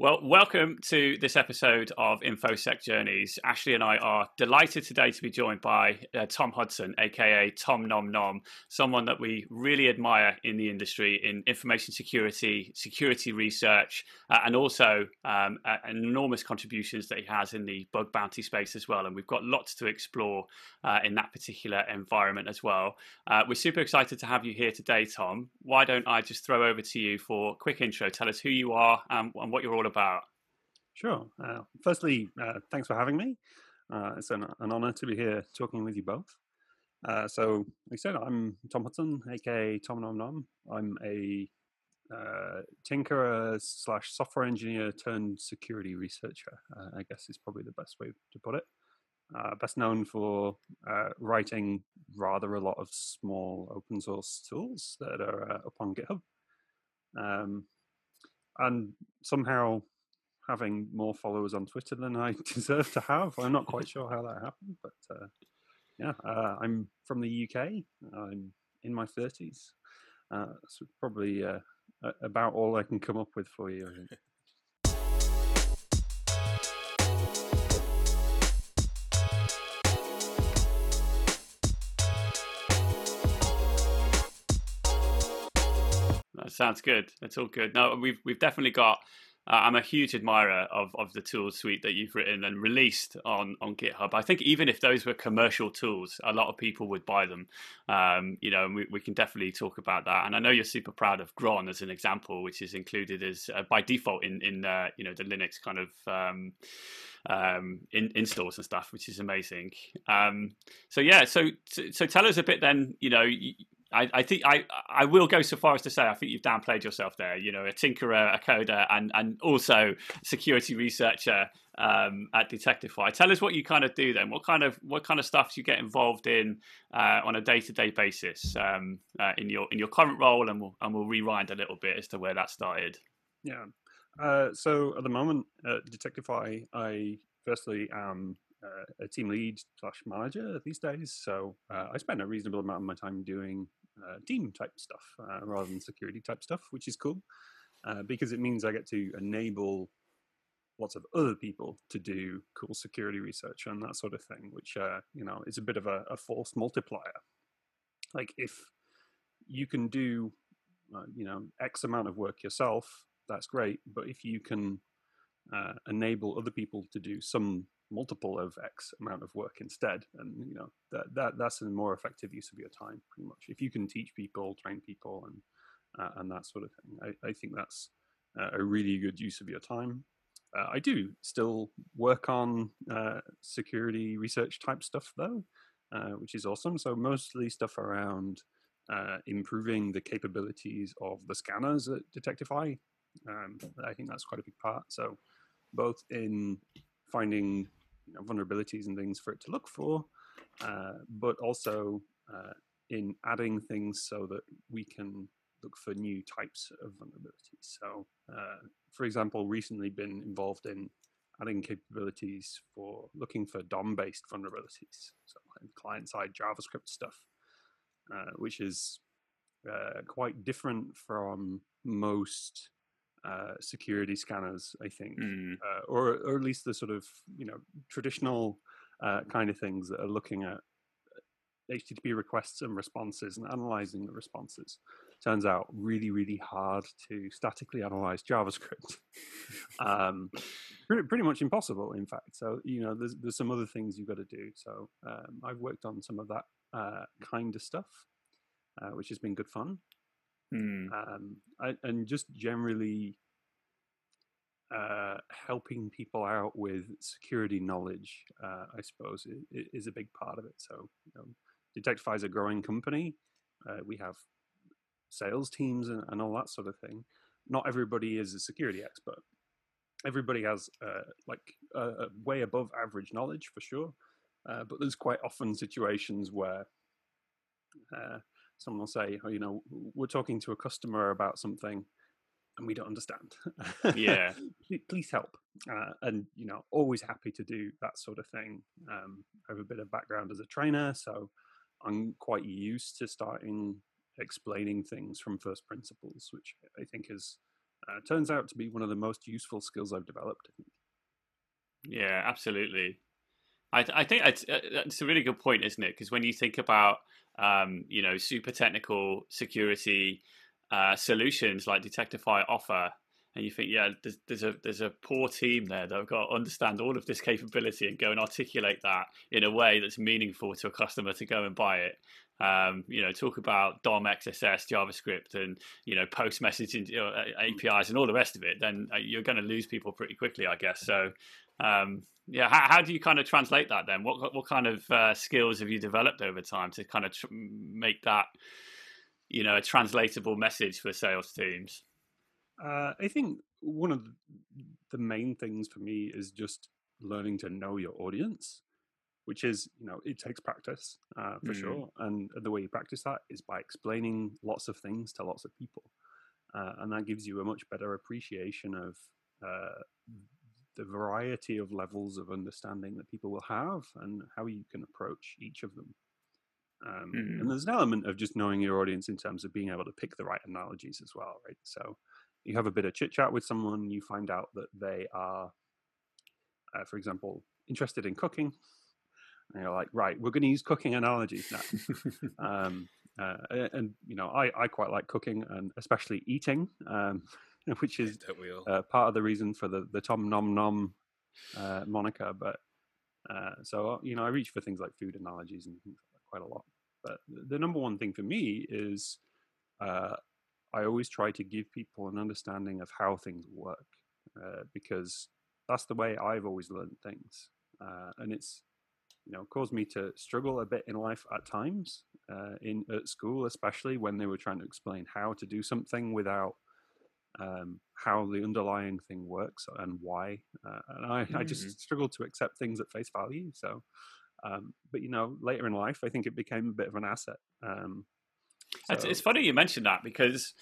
Well, welcome to this episode of InfoSec Journeys. Ashley and I are delighted today to be joined by uh, Tom Hudson, aka Tom Nom Nom, someone that we really admire in the industry in information security, security research, uh, and also um, uh, enormous contributions that he has in the bug bounty space as well. And we've got lots to explore uh, in that particular environment as well. Uh, we're super excited to have you here today, Tom. Why don't I just throw over to you for a quick intro? Tell us who you are um, and what you're all about. Sure. Uh, firstly, uh, thanks for having me. Uh, it's an, an honor to be here talking with you both. Uh, so, like I said, I'm Tom Hudson, aka Tom Nom Nom. I'm a uh, tinkerer slash software engineer turned security researcher. Uh, I guess is probably the best way to put it. best known for writing rather a lot of small open source tools that are up on GitHub. Um, and somehow having more followers on Twitter than I deserve to have. I'm not quite sure how that happened, but uh, yeah, uh, I'm from the UK. I'm in my 30s. Uh, so probably uh, about all I can come up with for you. Sounds good. It's all good. No, we've we've definitely got uh, I'm a huge admirer of, of the tool suite that you've written and released on, on GitHub. I think even if those were commercial tools, a lot of people would buy them. Um, you know, and we, we can definitely talk about that. And I know you're super proud of Gron as an example, which is included as uh, by default in in uh, you know the Linux kind of. Um, um, in, installs and stuff, which is amazing. Um, so yeah, so so tell us a bit then. You know, I, I, think I I will go so far as to say I think you've downplayed yourself there. You know, a tinkerer, a coder, and and also security researcher um, at Detectify. Tell us what you kind of do then. What kind of what kind of stuff do you get involved in uh, on a day to day basis um, uh, in your in your current role, and we'll and we'll rewind a little bit as to where that started. Yeah. Uh, so at the moment at Detectify, I firstly am uh, a team lead slash manager these days. So uh, I spend a reasonable amount of my time doing uh, team type stuff uh, rather than security type stuff, which is cool uh, because it means I get to enable lots of other people to do cool security research and that sort of thing, which uh, you know is a bit of a, a force multiplier. Like if you can do you know X amount of work yourself, that's great. But if you can uh, enable other people to do some multiple of X amount of work instead. And you know that that that's a more effective use of your time, pretty much. If you can teach people, train people, and uh, and that sort of thing, I, I think that's uh, a really good use of your time. Uh, I do still work on uh, security research type stuff though, uh, which is awesome. So mostly stuff around uh, improving the capabilities of the scanners at Detectify. Um, I think that's quite a big part. So both in finding you know, vulnerabilities and things for it to look for, uh, but also uh, in adding things so that we can look for new types of vulnerabilities. So, uh, for example, recently been involved in adding capabilities for looking for DOM-based vulnerabilities, so client-side JavaScript stuff, uh, which is uh, quite different from most uh, security scanners, I think, mm. uh, or or at least the sort of you know traditional uh, kind of things that are looking at HTTP requests and responses and analyzing the responses. Turns out really really hard to statically analyze JavaScript. um, pretty, pretty much impossible, in fact. So you know there's there's some other things you've got to do. So um, I've worked on some of that uh, kind of stuff, uh, which has been good fun. Mm. Um, and just generally uh, helping people out with security knowledge, uh, I suppose, is, a big part of it. So, you know, Detectify is a growing company. Uh, we have sales teams and, and, all that sort of thing. Not everybody is a security expert. Everybody has uh, like way above average knowledge for sure, uh, but there's quite often situations where uh, someone will say, oh, you know, we're talking to a customer about something and we don't understand. Yeah. Please help. Uh, and, you know, always happy to do that sort of thing. Um, I have a bit of background as a trainer, so I'm quite used to starting explaining things from first principles, which I think is uh, turns out to be one of the most useful skills I've developed. Yeah, absolutely. I, I think it's, uh, it's a really good point, isn't it? Because when you think about, um, you know, super technical security uh, solutions like Detectify offer, and you think, yeah, there's, there's a there's a poor team there that have got to understand all of this capability and go and articulate that in a way that's meaningful to a customer to go and buy it. Um, you know, talk about DOM, XSS, JavaScript, and you know, post messaging you know, APIs and all the rest of it. Then uh, you're going to lose people pretty quickly, I guess. So, um, yeah, how, how, do you kind of translate that then? What what kind of uh, skills have you developed over time to kind of tr- make that, you know, a translatable message for sales teams? Uh, I think one of the main things for me is just learning to know your audience, which is, you know, it takes practice uh, for mm. sure. And the way you practice that is by explaining lots of things to lots of people. Uh, and that gives you a much better appreciation of uh, the variety of levels of understanding that people will have and how you can approach each of them. Um, mm. And hmm. there's an element of just knowing your audience in terms of being able to pick the right analogies as well, right? So you have a bit of chit chat with someone, you find out that they are, uh, for example, interested in cooking. And you're like, right, we're going to use cooking analogies now. um, uh, and, you know, I, I quite like cooking and especially eating, um, which is uh, part of the reason for the, the Tom Nom Nom uh, moniker. But uh, so, you know, I reach for things like food analogies and things like quite a lot. But the number one thing for me is uh, I always try to give people an understanding of how things work uh, because that's the way I've always learned things, uh, and it's you know caused me to struggle a bit in life at times uh, in at school, especially when they were trying to explain how to do something without um, how the underlying thing works and why. Uh, and I, mm-hmm. I just mm-hmm. struggled to accept things at face value. So. Um, but you know, later in life, I think it became a bit of an asset. Um, so. It's, it's funny you mentioned that because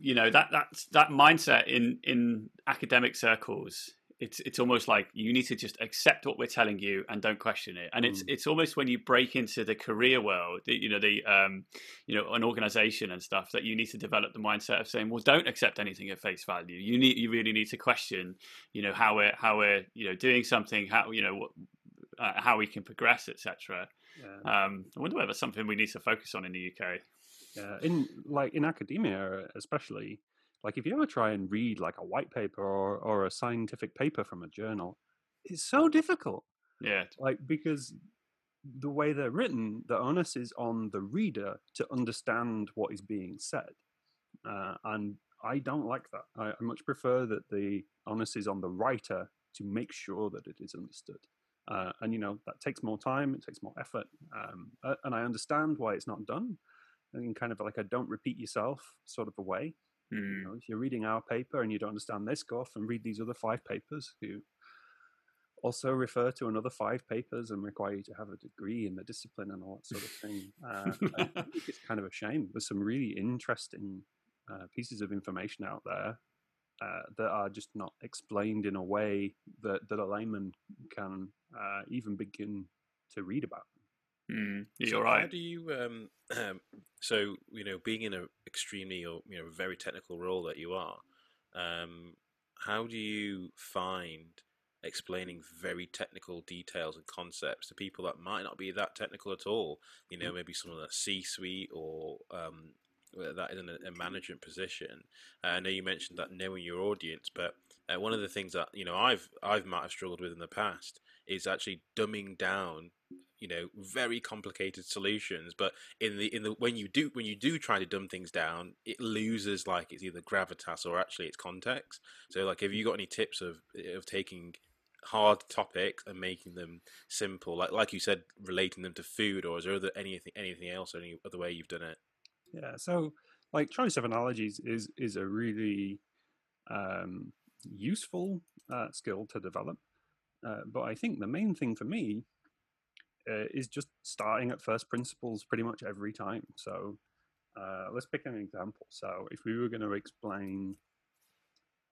you know that that that mindset in in academic circles it's it's almost like you need to just accept what we're telling you and don't question it. And it's mm. it's almost when you break into the career world you know the um you know an organization and stuff that you need to develop the mindset of saying well don't accept anything at face value. You need you really need to question you know how we're how we're you know doing something how you know what uh, how we can progress etc yeah. um i wonder whether that's something we need to focus on in the uk yeah, in like in academia, especially, like if you ever try and read like a white paper or or a scientific paper from a journal, it's so difficult. Yeah, like because the way they're written, the onus is on the reader to understand what is being said, uh, and I don't like that. I, I much prefer that the onus is on the writer to make sure that it is understood. Uh, and you know that takes more time, it takes more effort, um, uh, and I understand why it's not done in kind of like a don't repeat yourself sort of a way. Mm. You hmm. know, if you're reading our paper and you don't understand this, go off and read these other five papers who also refer to another five papers and require you to have a degree in the discipline and all that sort of thing. Uh, I think it's kind of a shame. There's some really interesting uh, pieces of information out there uh, that are just not explained in a way that, that a layman can uh, even begin to read about. Mm, you're so right. How do you, um, um, so you know, being in an extremely or you know very technical role that you are, um, how do you find explaining very technical details and concepts to people that might not be that technical at all? You know, mm. maybe someone that's C-suite or um, that is in a, a management position. Uh, I know you mentioned that knowing your audience, but uh, one of the things that you know I've I've might have struggled with in the past is actually dumbing down you know very complicated solutions but in the in the when you do when you do try to dumb things down it loses like it's either gravitas or actually its context. So like have you got any tips of of taking hard topics and making them simple? Like like you said relating them to food or is there other, anything anything else or any other way you've done it? Yeah so like choice of analogies is is a really um useful uh, skill to develop uh, but I think the main thing for me uh, is just starting at first principles pretty much every time. So uh, let's pick an example. So if we were going to explain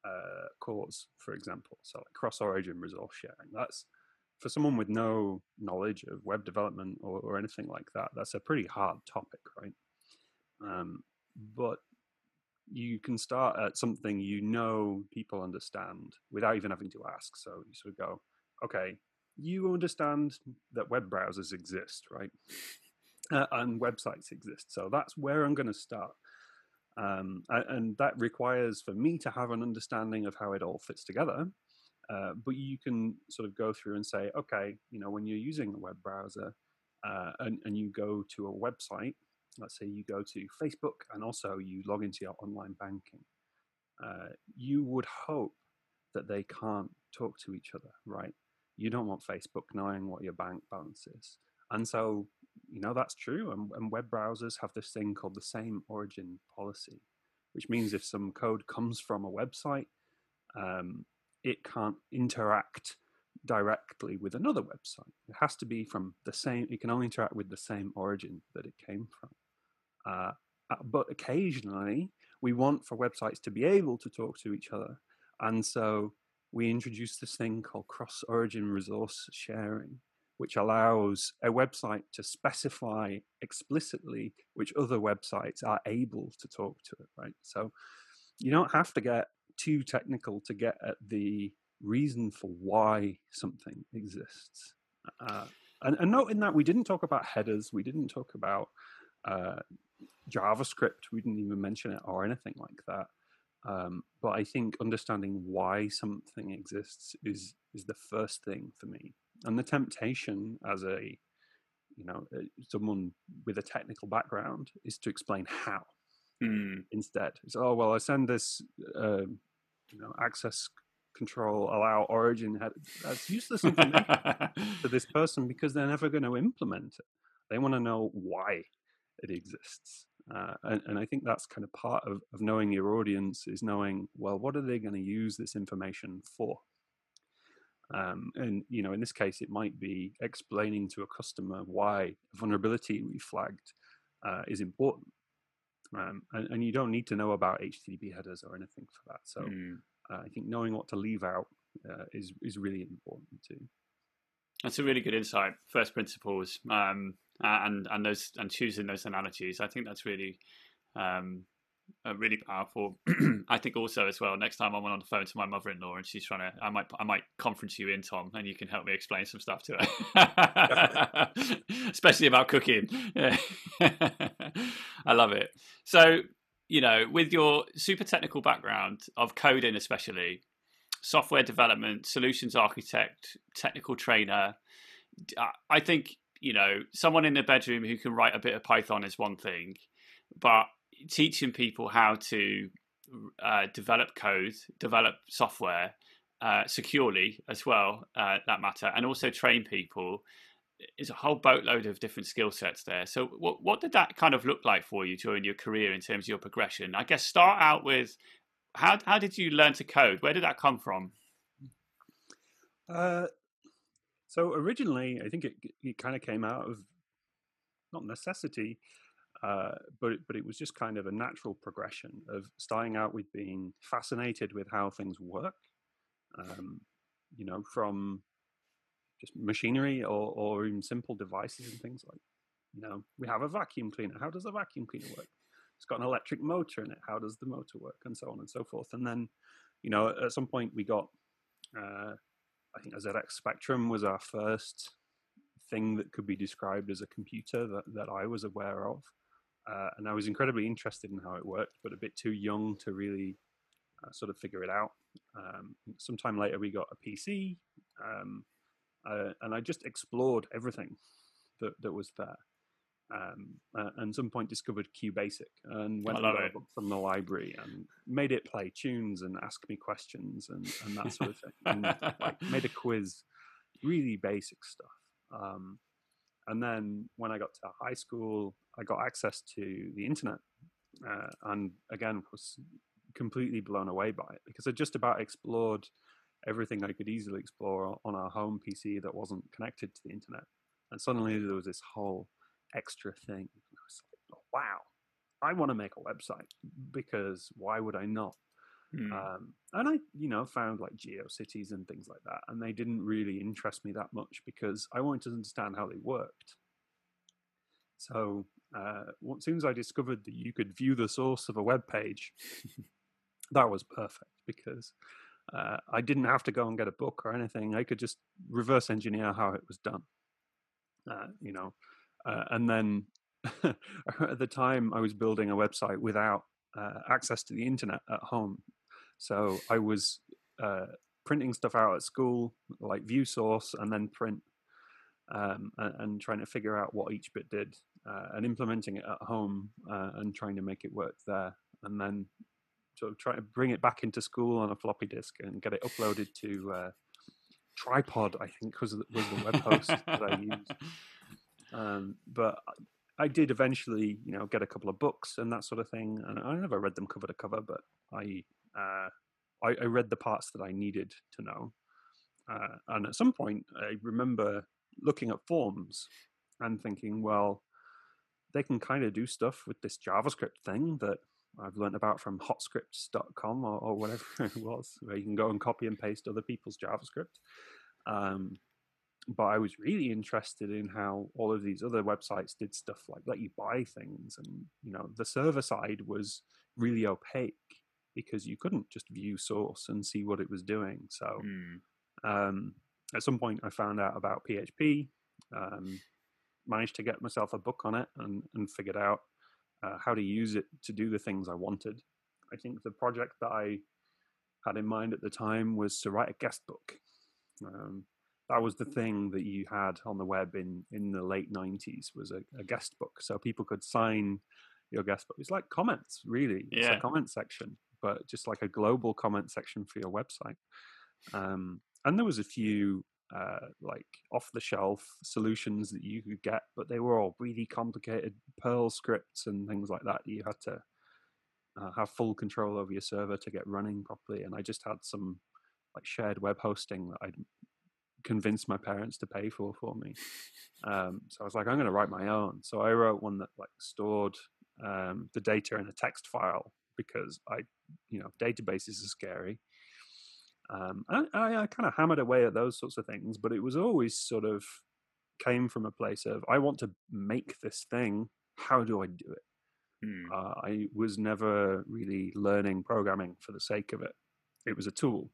uh, CORS, for example, so like cross-origin resource sharing, that's for someone with no knowledge of web development or, or anything like that. That's a pretty hard topic, right? Um, but you can start at something you know people understand without even having to ask. So you sort of go, okay, you understand that web browsers exist, right? Uh, and websites exist. So that's where I'm going to start. Um, and that requires for me to have an understanding of how it all fits together. Uh, but you can sort of go through and say, okay, you know, when you're using a web browser uh, and, and you go to a website, let's say you go to Facebook and also you log into your online banking, uh, you would hope that they can't talk to each other, right? You don't want Facebook knowing what your bank balance is. And so, you know, that's true. And, and web browsers have this thing called the same origin policy, which means if some code comes from a website, um, it can't interact directly with another website. It has to be from the same, it can only interact with the same origin that it came from. Uh, uh, but occasionally, we want for websites to be able to talk to each other. And so we introduced this thing called cross origin resource sharing, which allows a website to specify explicitly which other websites are able to talk to it, right? So you don't have to get too technical to get at the reason for why something exists. Uh, and, and note in that we didn't talk about headers, we didn't talk about uh, JavaScript, we didn't even mention it or anything like that. Um, but I think understanding why something exists is is the first thing for me. And the temptation as a you know uh, someone with a technical background is to explain how mm. instead. So, oh well, I send this uh, you know access control allow origin that's useless information to this person because they're never going to implement it. They want to know why it exists. Uh, and, and, I think that's kind of part of, of knowing your audience is knowing, well, what are they going to use this information for? Um, and you know, in this case, it might be explaining to a customer why a vulnerability we flagged uh, is important. Um, and, and, you don't need to know about HTTP headers or anything for that. So mm. uh, I think knowing what to leave out uh, is is really important too. That's a really good insight. First principles, um, and and those and choosing those analogies. I think that's really um, really powerful. I think also as well. Next time I'm on the phone to my mother-in-law and she's trying to, I might I might conference you in, Tom, and you can help me explain some stuff to her, especially about cooking. Yeah. I love it. So you know, with your super technical background of coding, especially software development, solutions architect, technical trainer. I think you know someone in the bedroom who can write a bit of Python is one thing, but teaching people how to uh, develop code, develop software uh, securely as well, uh, that matter, and also train people is a whole boatload of different skill sets there. So, what what did that kind of look like for you during your career in terms of your progression? I guess start out with how how did you learn to code? Where did that come from? Uh, so originally, I think it it kind of came out of not necessity, uh, but it, but it was just kind of a natural progression of starting out with being fascinated with how things work. Um, you know, from just machinery or or even simple devices and things like, you know, we have a vacuum cleaner. How does a vacuum cleaner work? It's got an electric motor in it. How does the motor work, and so on and so forth. And then, you know, at some point we got, uh, I think a ZX Spectrum was our first thing that could be described as a computer that that I was aware of, uh, and I was incredibly interested in how it worked, but a bit too young to really uh, sort of figure it out. Um, sometime later, we got a PC, um, uh, and I just explored everything that that was there um, uh, and some point discovered QBasic and went and book from the library and made it play tunes and ask me questions and, and that sort of thing. and like made a quiz, really basic stuff. Um, and then when I got to high school, I got access to the internet, uh, and again was completely blown away by it because I just about explored everything I could easily explore on our home PC that wasn't connected to the internet. And suddenly there was this whole extra thing. I was like, oh, wow, I want to make a website because why would I not? Hmm. Um, and I, you know, found like GeoCities and things like that, and they didn't really interest me that much because I wanted to understand how they worked. So uh, as soon as I discovered that you could view the source of a web page, that was perfect because uh, I didn't have to go and get a book or anything. I could just reverse engineer how it was done. Uh, you know, uh, and then at the time I was building a website without uh, access to the internet at home, so I was uh, printing stuff out at school, like view source and then print, um, and, and, trying to figure out what each bit did, uh, and implementing it at home and trying to make it work there, and then sort of try to bring it back into school on a floppy disk and get it uploaded to uh, tripod. I think was was the web host that I used. Um, but I did eventually, you know, get a couple of books and that sort of thing. And I never read them cover to cover, but I uh, I, I, read the parts that I needed to know. Uh, and at some point, I remember looking at forms and thinking, well, they can kind of do stuff with this JavaScript thing that I've learned about from hotscripts.com or, or whatever it was, where you can go and copy and paste other people's JavaScript. Um, but I was really interested in how all of these other websites did stuff like let you buy things, and you know the server side was really opaque because you couldn't just view source and see what it was doing. So mm. um, at some point, I found out about PHP, um, managed to get myself a book on it, and, and figured out uh, how to use it to do the things I wanted. I think the project that I had in mind at the time was to write a guest book. Um, that was the thing that you had on the web in in the late 90s was a, a guest book so people could sign your guest book it's like comments really it's yeah. a comment section but just like a global comment section for your website um, and there was a few uh, like off the shelf solutions that you could get, but they were all really complicated Perl scripts and things like that. You had to uh, have full control over your server to get running properly. And I just had some like shared web hosting that I'd convinced my parents to pay for for me. Um, so I was like, I'm going to write my own. So I wrote one that like stored um, the data in a text file because I, you know, databases are scary. Um, I, I, I kind of hammered away at those sorts of things, but it was always sort of came from a place of I want to make this thing. How do I do it? Hmm. Uh, I was never really learning programming for the sake of it. It was a tool,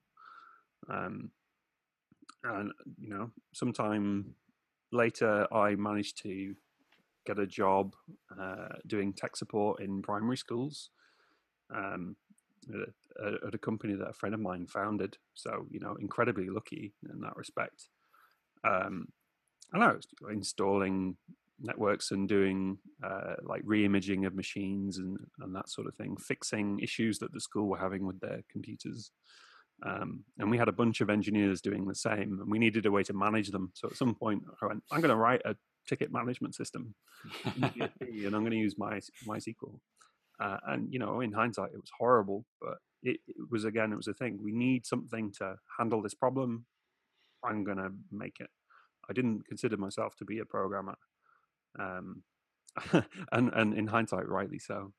um, and you know, sometime later, I managed to get a job uh, doing tech support in primary schools. Um, at, at, a company that a friend of mine founded. So, you know, incredibly lucky in that respect. Um, and I was installing networks and doing uh, like re-imaging of machines and, and that sort of thing, fixing issues that the school were having with their computers. Um, and we had a bunch of engineers doing the same, and we needed a way to manage them. So at some point, I went, I'm going to write a ticket management system, and I'm going to use my MySQL. Uh, and you know, in hindsight, it was horrible, but it, it, was again, it was a thing. We need something to handle this problem. I'm gonna make it. I didn't consider myself to be a programmer, um, and and in hindsight, rightly so.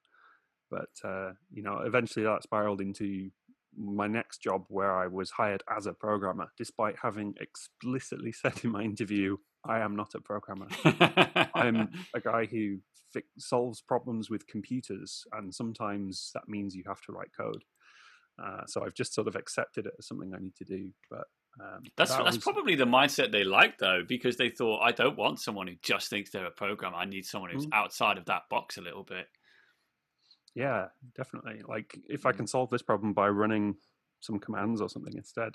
But uh, you know, eventually that spiraled into my next job where I was hired as a programmer, despite having explicitly said in my interview, I am not a programmer. I'm a guy who fi- solves problems with computers, and sometimes that means you have to write code. Uh, so I've just sort of accepted it as something I need to do. But um, that's that that's was... probably the mindset they like though, because they thought I don't want someone who just thinks they're a programmer. I need someone who's mm. outside of that box a little bit. Yeah, definitely. Like if I mm. can solve this problem by running some commands or something instead,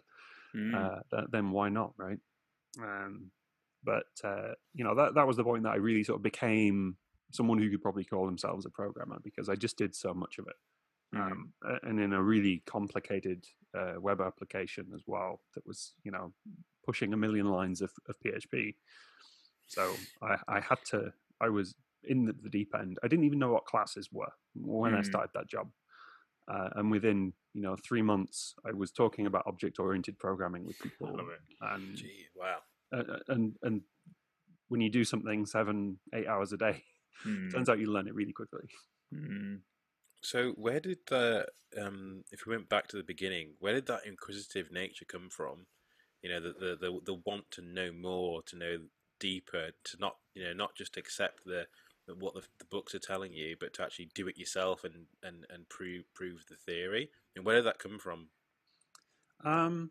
mm. uh, th- then why not, right? Um, but uh, you know that that was the point that I really sort of became someone who could probably call themselves a programmer because I just did so much of it. Mm-hmm. Um, and in a really complicated uh, web application as well that was you know pushing a million lines of, of php so I, I, had to i was in the, the, deep end i didn't even know what classes were when mm. i started that job uh, and within you know three months i was talking about object oriented programming with people and Gee, wow uh, and and when you do something seven eight hours a day mm. turns out you learn it really quickly mm. So, where did the um, if we went back to the beginning, where did that inquisitive nature come from? You know, the the the, the want to know more, to know deeper, to not you know not just accept the what the, the, books are telling you, but to actually do it yourself and and and prove prove the theory. And where did that come from? Um,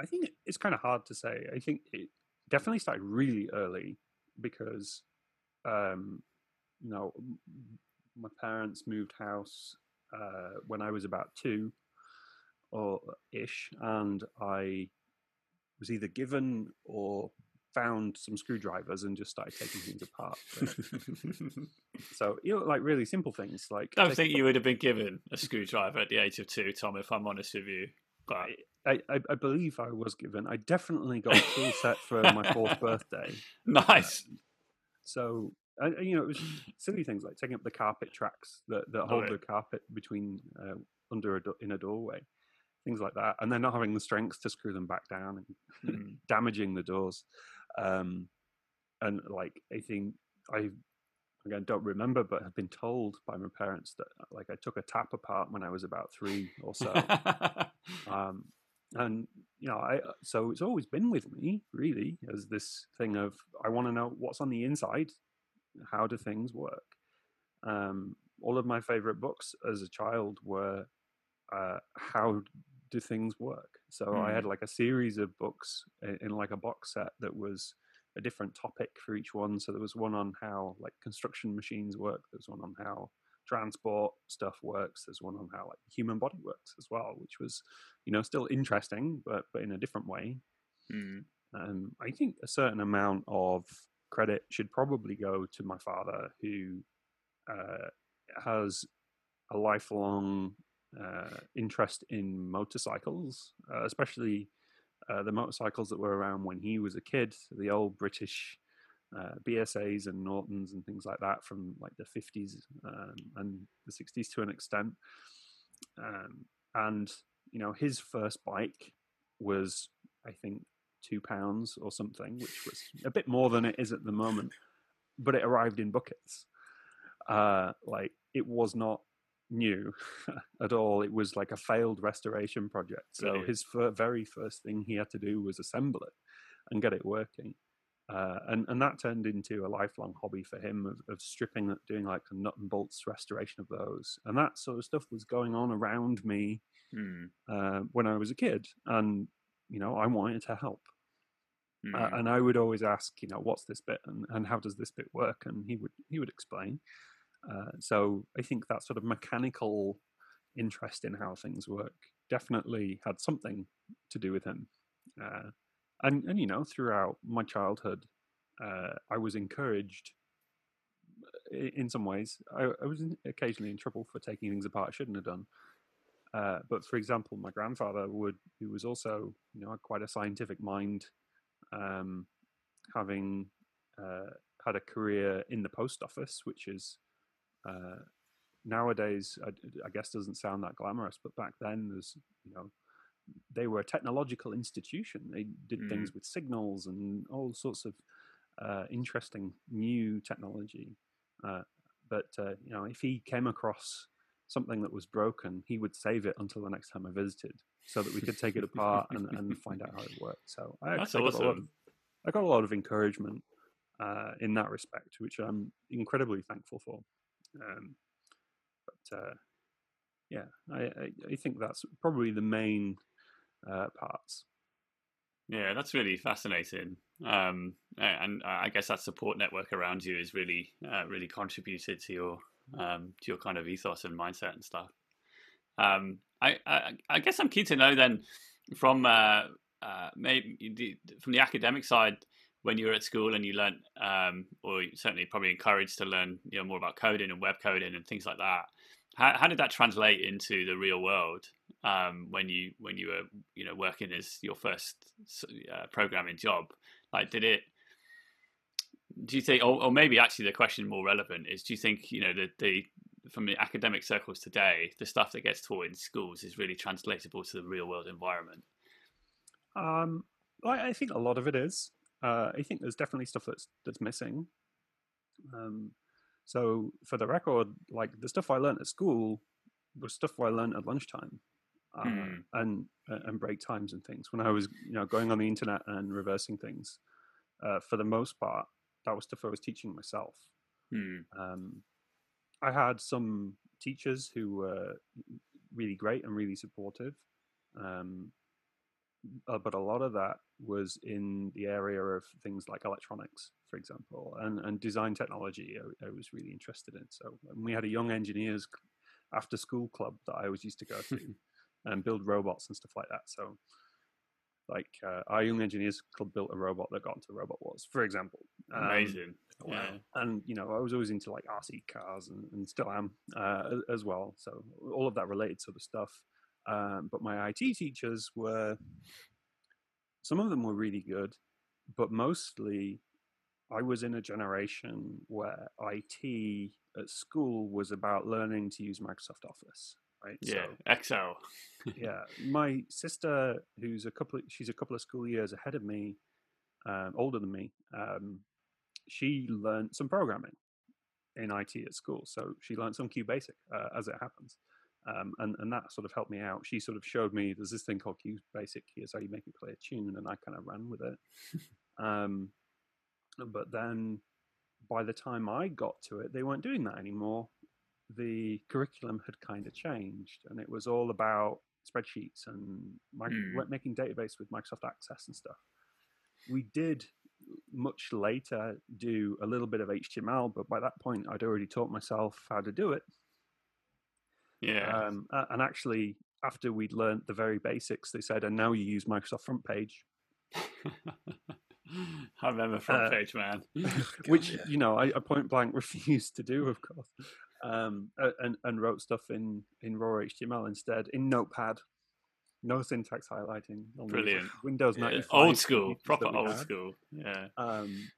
I think it's kind of hard to say. I think it definitely started really early because, um, you know, my parents moved house uh, when I was about two or ish, and I was either given or found some screwdrivers and just started taking things apart. so you know, like really simple things like. I don't think you would have been given a screwdriver at the age of two, Tom. If I'm honest with you, but I, I, I believe I was given. I definitely got a tool set for my fourth birthday. Nice. Um, so and, you know, it was silly things like taking up the carpet tracks that, that hold the carpet between uh, under a do- in a doorway, things like that, and then not having the strength to screw them back down and mm. damaging the doors. Um, and like I think I again don't remember, but have been told by my parents that like I took a tap apart when I was about three or so. um, and you know, I so it's always been with me really as this thing of I want to know what's on the inside how do things work? Um, all of my favorite books as a child were uh, how do things work. So mm. I had hmm. like a series of books in, in, like a box set that was a different topic for each one. So there was one on how like construction machines work. There's one on how transport stuff works. There's one on how like the human body works as well, which was you know still interesting, but but in a different way. Mm. Um, I think a certain amount of credit should probably go to my father, who uh, has a lifelong interest in motorcycles, uh, especially uh, the motorcycles that were around when he was a kid, the old British uh, BSAs and Nortons and things like that from like the 50s um, and the 60s to an extent. Um, and, you know, his first bike was, I think, two pounds or something, which was a bit more than it is at the moment. But it arrived in buckets. Uh, like it was not new at all. It was like a failed restoration project. So Brilliant. his very first thing he had to do was assemble it and get it working. Uh, and and that turned into a lifelong hobby for him of, of stripping, doing like the nut and bolts restoration of those, and that sort of stuff was going on around me hmm. uh, when I was a kid, and you know, I wanted to help. Mm. Uh, and I would always ask, you know, what's this bit and, and how does this bit work? And he would he would explain. Uh, so I think that sort of mechanical interest in how things work definitely had something to do with him. Uh, and and you know, throughout my childhood, uh, I was encouraged. Uh, in some ways, I, I was occasionally in trouble for taking things apart I shouldn't have done. Uh, but for example, my grandfather would, who was also, you know, quite a scientific mind, um, having uh, had a career in the post office, which is uh, nowadays, I, I, guess, doesn't sound that glamorous, but back then, there's, you know, they were a technological institution. They did mm. things with signals and all sorts of uh, interesting new technology. Uh, but uh, you know, if he came across something that was broken, he would save it until the next time I visited, so that we could take it apart and, and find out how it worked. So I, That's I awesome. got a lot of, I got a lot of encouragement uh, in that respect, which I'm incredibly thankful for. Um, but uh, yeah, I, I, I, think that's probably the main uh, parts. Yeah, that's really fascinating. Um, and I guess that support network around you is really, uh, really contributed to your um, to your kind of ethos and mindset and stuff. Um, I, I, I guess I'm keen to know then from uh, uh, maybe from the academic side when you were at school and you learned, um, or certainly probably encouraged to learn, you know, more about coding and web coding and things like that. How, how did that translate into the real world um, when you when you were you know working as your first uh, programming job? Like, did it do you think, or, or, maybe actually the question more relevant is, do you think you know the the from the academic circles today, the stuff that gets taught in schools is really translatable to the real world environment? Um, I, I think a lot of it is. Uh, I think there's definitely stuff that's that's missing. Um, so for the record, like the stuff I learned at school was stuff I learned at lunchtime. Uh, hmm. and and break times and things when I was you know going on the internet and reversing things uh, for the most part that was stuff I was teaching myself. Hmm. Um, I had some teachers who were really great and really supportive, um, uh, but a lot of that was in the area of things like electronics, for example, and, and design technology. I, I was really interested in. So we had a young engineers after school club that I always used to go to and build robots and stuff like that. So like uh, our young engineers club built a robot that got into robot wars for example um, amazing wow and you know i was always into like rc cars and, and still am uh, as well so all of that related sort of stuff um, but my it teachers were some of them were really good but mostly i was in a generation where it at school was about learning to use microsoft office right? Yeah, so, Excel. yeah, my sister, who's a couple, of, she's a couple of school years ahead of me, um, older than me. Um, she learned some programming in IT at school, so she learned some QBasic uh, as it happens, um, and and that sort of helped me out. She sort of showed me there's this thing called QBasic. Here's how you make it play a tune, and I kind of ran with it. Um, but then by the time I got to it, they weren't doing that anymore the curriculum had kind of changed, and it was all about spreadsheets and mm. making database with Microsoft Access and stuff. We did much later do a little bit of HTML, but by that point, I'd already taught myself how to do it. Yeah. Um, and actually, after we'd learned the very basics, they said, and now you use Microsoft Front Page. I remember Front uh, Page, man. which, you know, I, I point blank refused to do, of course um, and, and wrote stuff in, in raw HTML instead in Notepad. No syntax highlighting. Brilliant. Windows 95. Yeah. Old school, proper old had. school. Yeah. Um,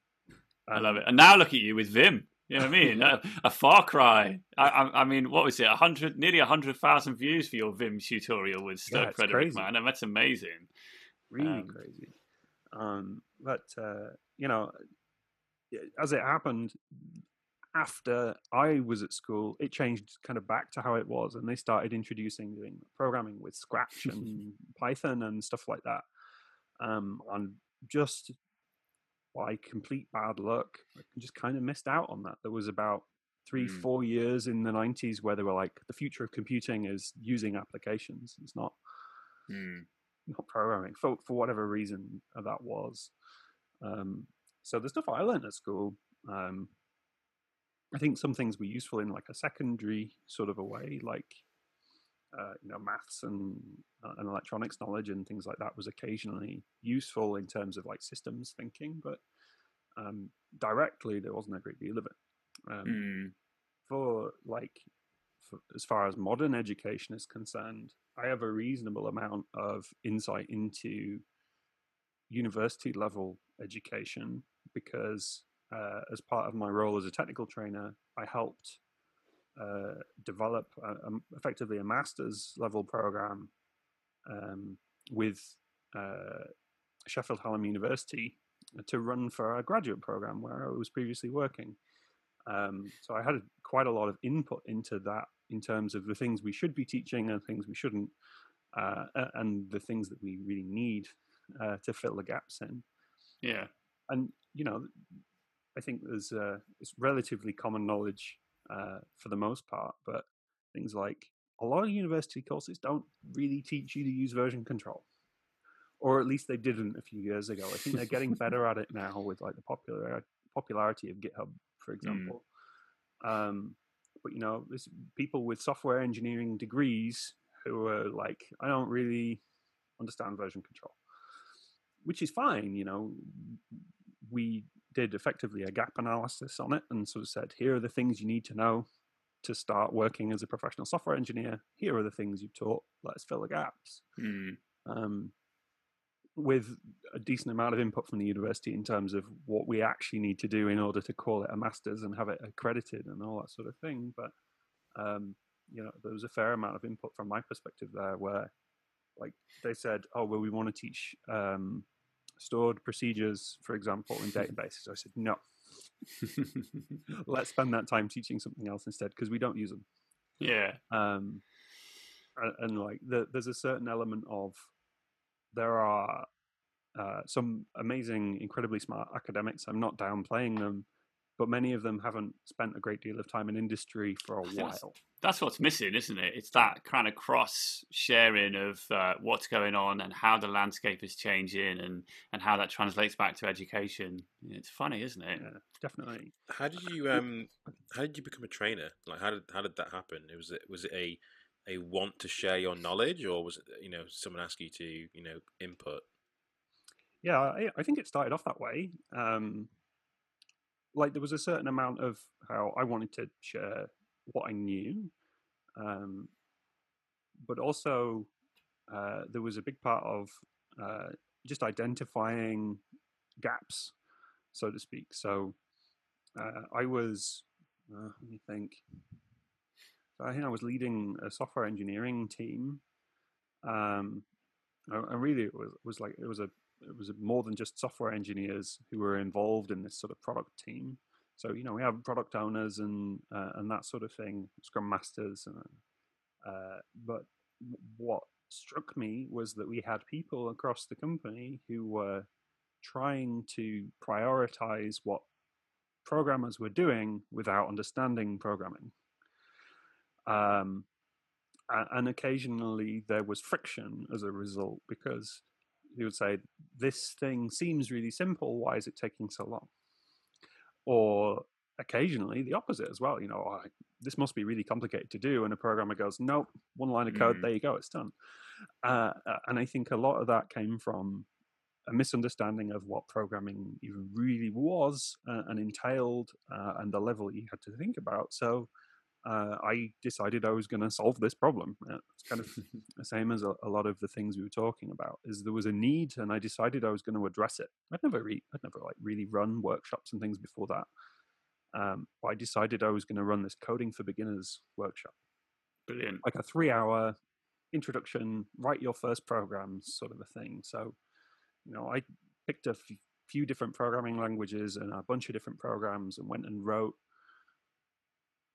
I love it. And now look at you with Vim. You know what I mean? a, a, far cry. I, I, I, mean, what was it? A hundred, nearly a hundred thousand views for your Vim tutorial with STÖK yeah, Fredrik, crazy. man, and that's amazing. Really um, crazy. Um, but uh, you know, as it happened, after I was at school, it changed kind of back to how it was, and they started introducing doing programming with Scratch and Python and stuff like that. Um, and just by complete bad luck, I just kind of missed out on that. There was about three, mm. four years in the 90s where they were like, the future of computing is using applications. It's not mm. not programming for for whatever reason that was. Um, so the stuff I learned at school um, I think some things were useful in like a secondary sort of a way, like uh, you know maths and uh, and electronics knowledge and things like that was occasionally useful in terms of like systems thinking, but um, directly there wasn't a great deal of it. Um, mm. For like, for, as far as modern education is concerned, I have a reasonable amount of insight into university level education because uh, as part of my role as a technical trainer, I helped uh, develop a, a, effectively a master's level program um, with uh, Sheffield Hallam University to run for a graduate program where I was previously working. Um, so I had quite a lot of input into that in terms of the things we should be teaching and things we shouldn't, uh, and the things that we really need uh, to fill the gaps in. Yeah, and you know I think there's uh, it's relatively common knowledge uh, for the most part, but things like a lot of university courses don't really teach you to use version control, or at least they didn't a few years ago. I think they're getting better at it now with like the popular popularity of GitHub, for mm. example. Mm. Um, but you know, there's people with software engineering degrees who are like, I don't really understand version control, which is fine. You know, we did effectively a gap analysis on it and sort of said, here are the things you need to know to start working as a professional software engineer. Here are the things you've taught. Let's fill the gaps. Mm. Um, with a decent amount of input from the university in terms of what we actually need to do in order to call it a master's and have it accredited and all that sort of thing. But um, you know, there was a fair amount of input from my perspective there, where like they said, "Oh, well, we want to teach um, stored procedures, for example, in databases. I said, no. Let's spend that time teaching something else instead because we don't use them. Yeah. Um, and, and like the, there's a certain element of there are uh, some amazing, incredibly smart academics. I'm not downplaying them, but many of them haven't spent a great deal of time in industry for a while. That's what's missing, isn't it? It's that kind of cross sharing of uh, what's going on and how the landscape is changing and, and how that translates back to education. It's funny, isn't it? Yeah, definitely. How did you um how did you become a trainer? Like how did how did that happen? It was it was it a a want to share your knowledge or was it you know someone ask you to you know input? Yeah, I, I think it started off that way. Um, like there was a certain amount of how I wanted to share what I knew, um, but also uh, there was a big part of uh, just identifying gaps, so to speak. So uh, I was, uh, let me think. I think I was leading a software engineering team. Um, and really, it was was like it was a it was more than just software engineers who were involved in this sort of product team. So you know we have product owners and uh, and that sort of thing, scrum masters, and, uh, but what struck me was that we had people across the company who were trying to prioritize what programmers were doing without understanding programming. Um, and occasionally there was friction as a result because he would say, This thing seems really simple. Why is it taking so long? Or occasionally the opposite as well. You know, oh, this must be really complicated to do. And a programmer goes, Nope, one line of code, mm. there you go, it's done. Uh, uh, and I think a lot of that came from a misunderstanding of what programming even really was uh, and entailed uh, and the level you had to think about. So, uh, I decided I was going to solve this problem. It's kind of the same as a, a, lot of the things we were talking about. Is there was a need, and I decided I was going to address it. I'd never, re- I'd never like really run workshops and things before that. Um, I decided I was going to run this coding for beginners workshop. Brilliant, like a three-hour introduction, write your first programs, sort of a thing. So, you know, I picked a f- few different programming languages and a bunch of different programs, and went and wrote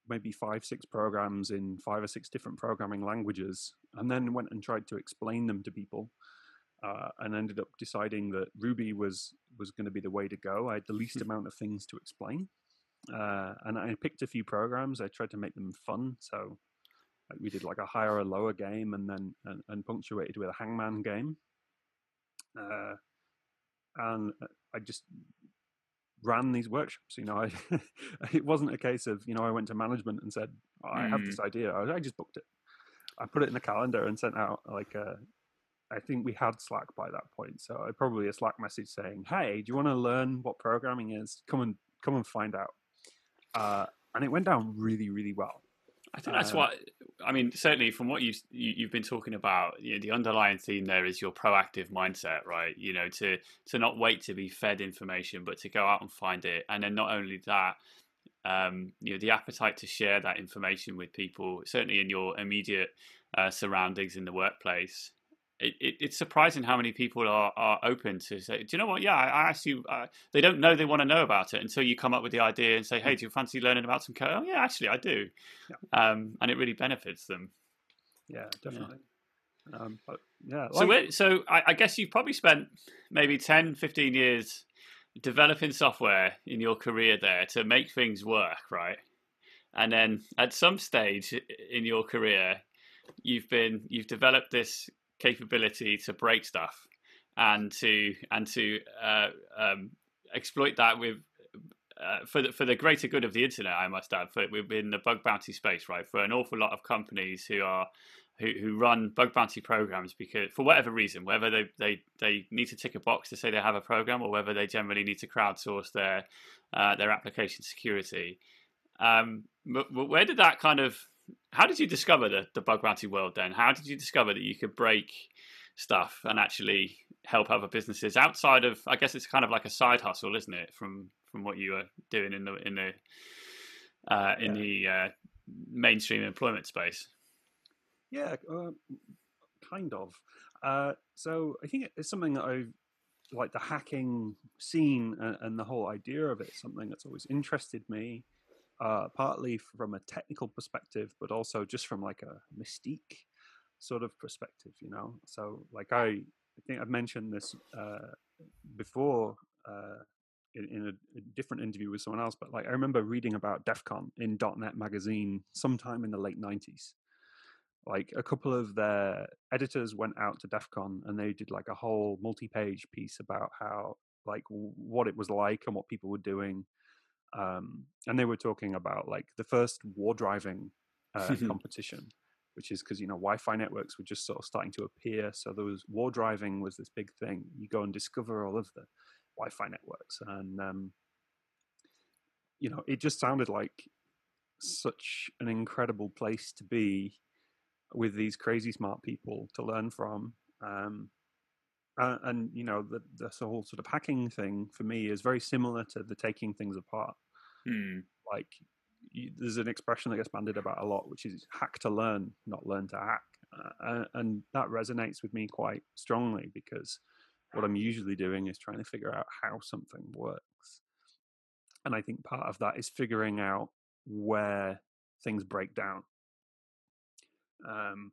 maybe five, six programs in five or six different programming languages, and then went and tried to explain them to people, uh, and ended up deciding that Ruby was was going to be the way to go. I had the least amount of things to explain, uh, and I picked a few programs. I tried to make them fun, so like we did like a higher or lower game, and then and, and punctuated with a hangman game. Uh, and uh, I just ran these workshops. You know, I, it wasn't a case of you know I went to management and said oh, I have this mm. idea. I, I, just booked it. I put it in the calendar and sent out like a. I think we had Slack by that point, so I probably a Slack message saying, "Hey, do you want to learn what programming is? Come and come and find out." Uh, and it went down really, really well. I think that's um, what I mean. Certainly, from what you've you, you have been talking about, you know, the underlying theme there is your proactive mindset, right? You know, to to not wait to be fed information, but to go out and find it, and then not only that, um, you know, the appetite to share that information with people, certainly in your immediate uh, surroundings in the workplace, it, it, it's surprising how many people are, are open to say, do you know what? Yeah, I, I actually, uh, they don't know they want to know about it until you come up with the idea and say, hey, mm. do you fancy learning about some code? Oh, yeah, actually, I do. Yeah. Um, and it really benefits them. Yeah, definitely. Yeah. Um, but yeah. Like... So, so I, I guess you've probably spent maybe 10, 15 years developing software in your career there to make things work, right? And then at some stage in your career, you've been you've developed this capability to break stuff and to and to uh, um, exploit that with uh, for the, for the greater good of the internet, I must add, for within the bug bounty space, right? For an awful lot of companies who are who, who run bug bounty programs because for whatever reason, whether they, they, they need to tick a box to say they have a program or whether they generally need to crowdsource their uh, their application security. Um, but where did that kind of how did you discover the, the bug bounty world then? How did you discover that you could break stuff and actually help other businesses outside of I guess it's kind of like a side hustle, isn't it, from from what you were doing in the in the uh, in yeah. the uh, mainstream employment space? Yeah, uh, kind of. Uh, so I think it's something that I've like the hacking scene and, and the whole idea of it. Something that's always interested me uh, partly from a technical perspective, but also just from like a mystique sort of perspective, you know. So, like I, I think I've mentioned this uh, before uh, in, in a, a, different interview with someone else, but like I remember reading about DEF CON in .NET magazine sometime in the late '90s. Like a couple of their editors went out to DEF CON and they did like a whole multi-page piece about how like what it was like and what people were doing. Um, and they were talking about like the first war driving uh, competition which is because you know Wi-Fi networks were just sort of starting to appear. So there was war driving was this big thing. You go and discover all of the Wi-Fi networks, and um, you know it just sounded like such an incredible place to be with these crazy smart people to learn from. Um, uh, and you know the this whole sort of hacking thing for me is very similar to the taking things apart. Hmm. Like there's an expression that gets bandied about a lot, which is hack to learn, not learn to hack. Uh, and that resonates with me quite strongly because what I'm usually doing is trying to figure out how something works. And I think part of that is figuring out where things break down. Um,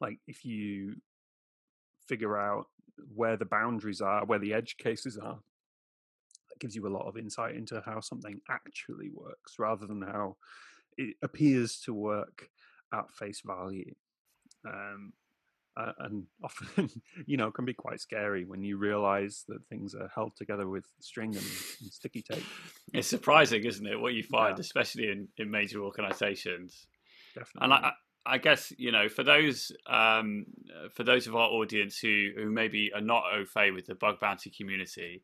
like if you figure out where the boundaries are, where the edge cases are, That gives you a lot of insight into how something actually works rather than how it appears to work at face value. Um, uh, and often, you know, can be quite scary when you realize that things are held together with string and, and sticky tape. It's surprising, isn't it, what you find, yeah. especially in, in major organizations. Definitely. And I, I guess you know for those um, for those of our audience who who maybe are not au fait with the bug bounty community,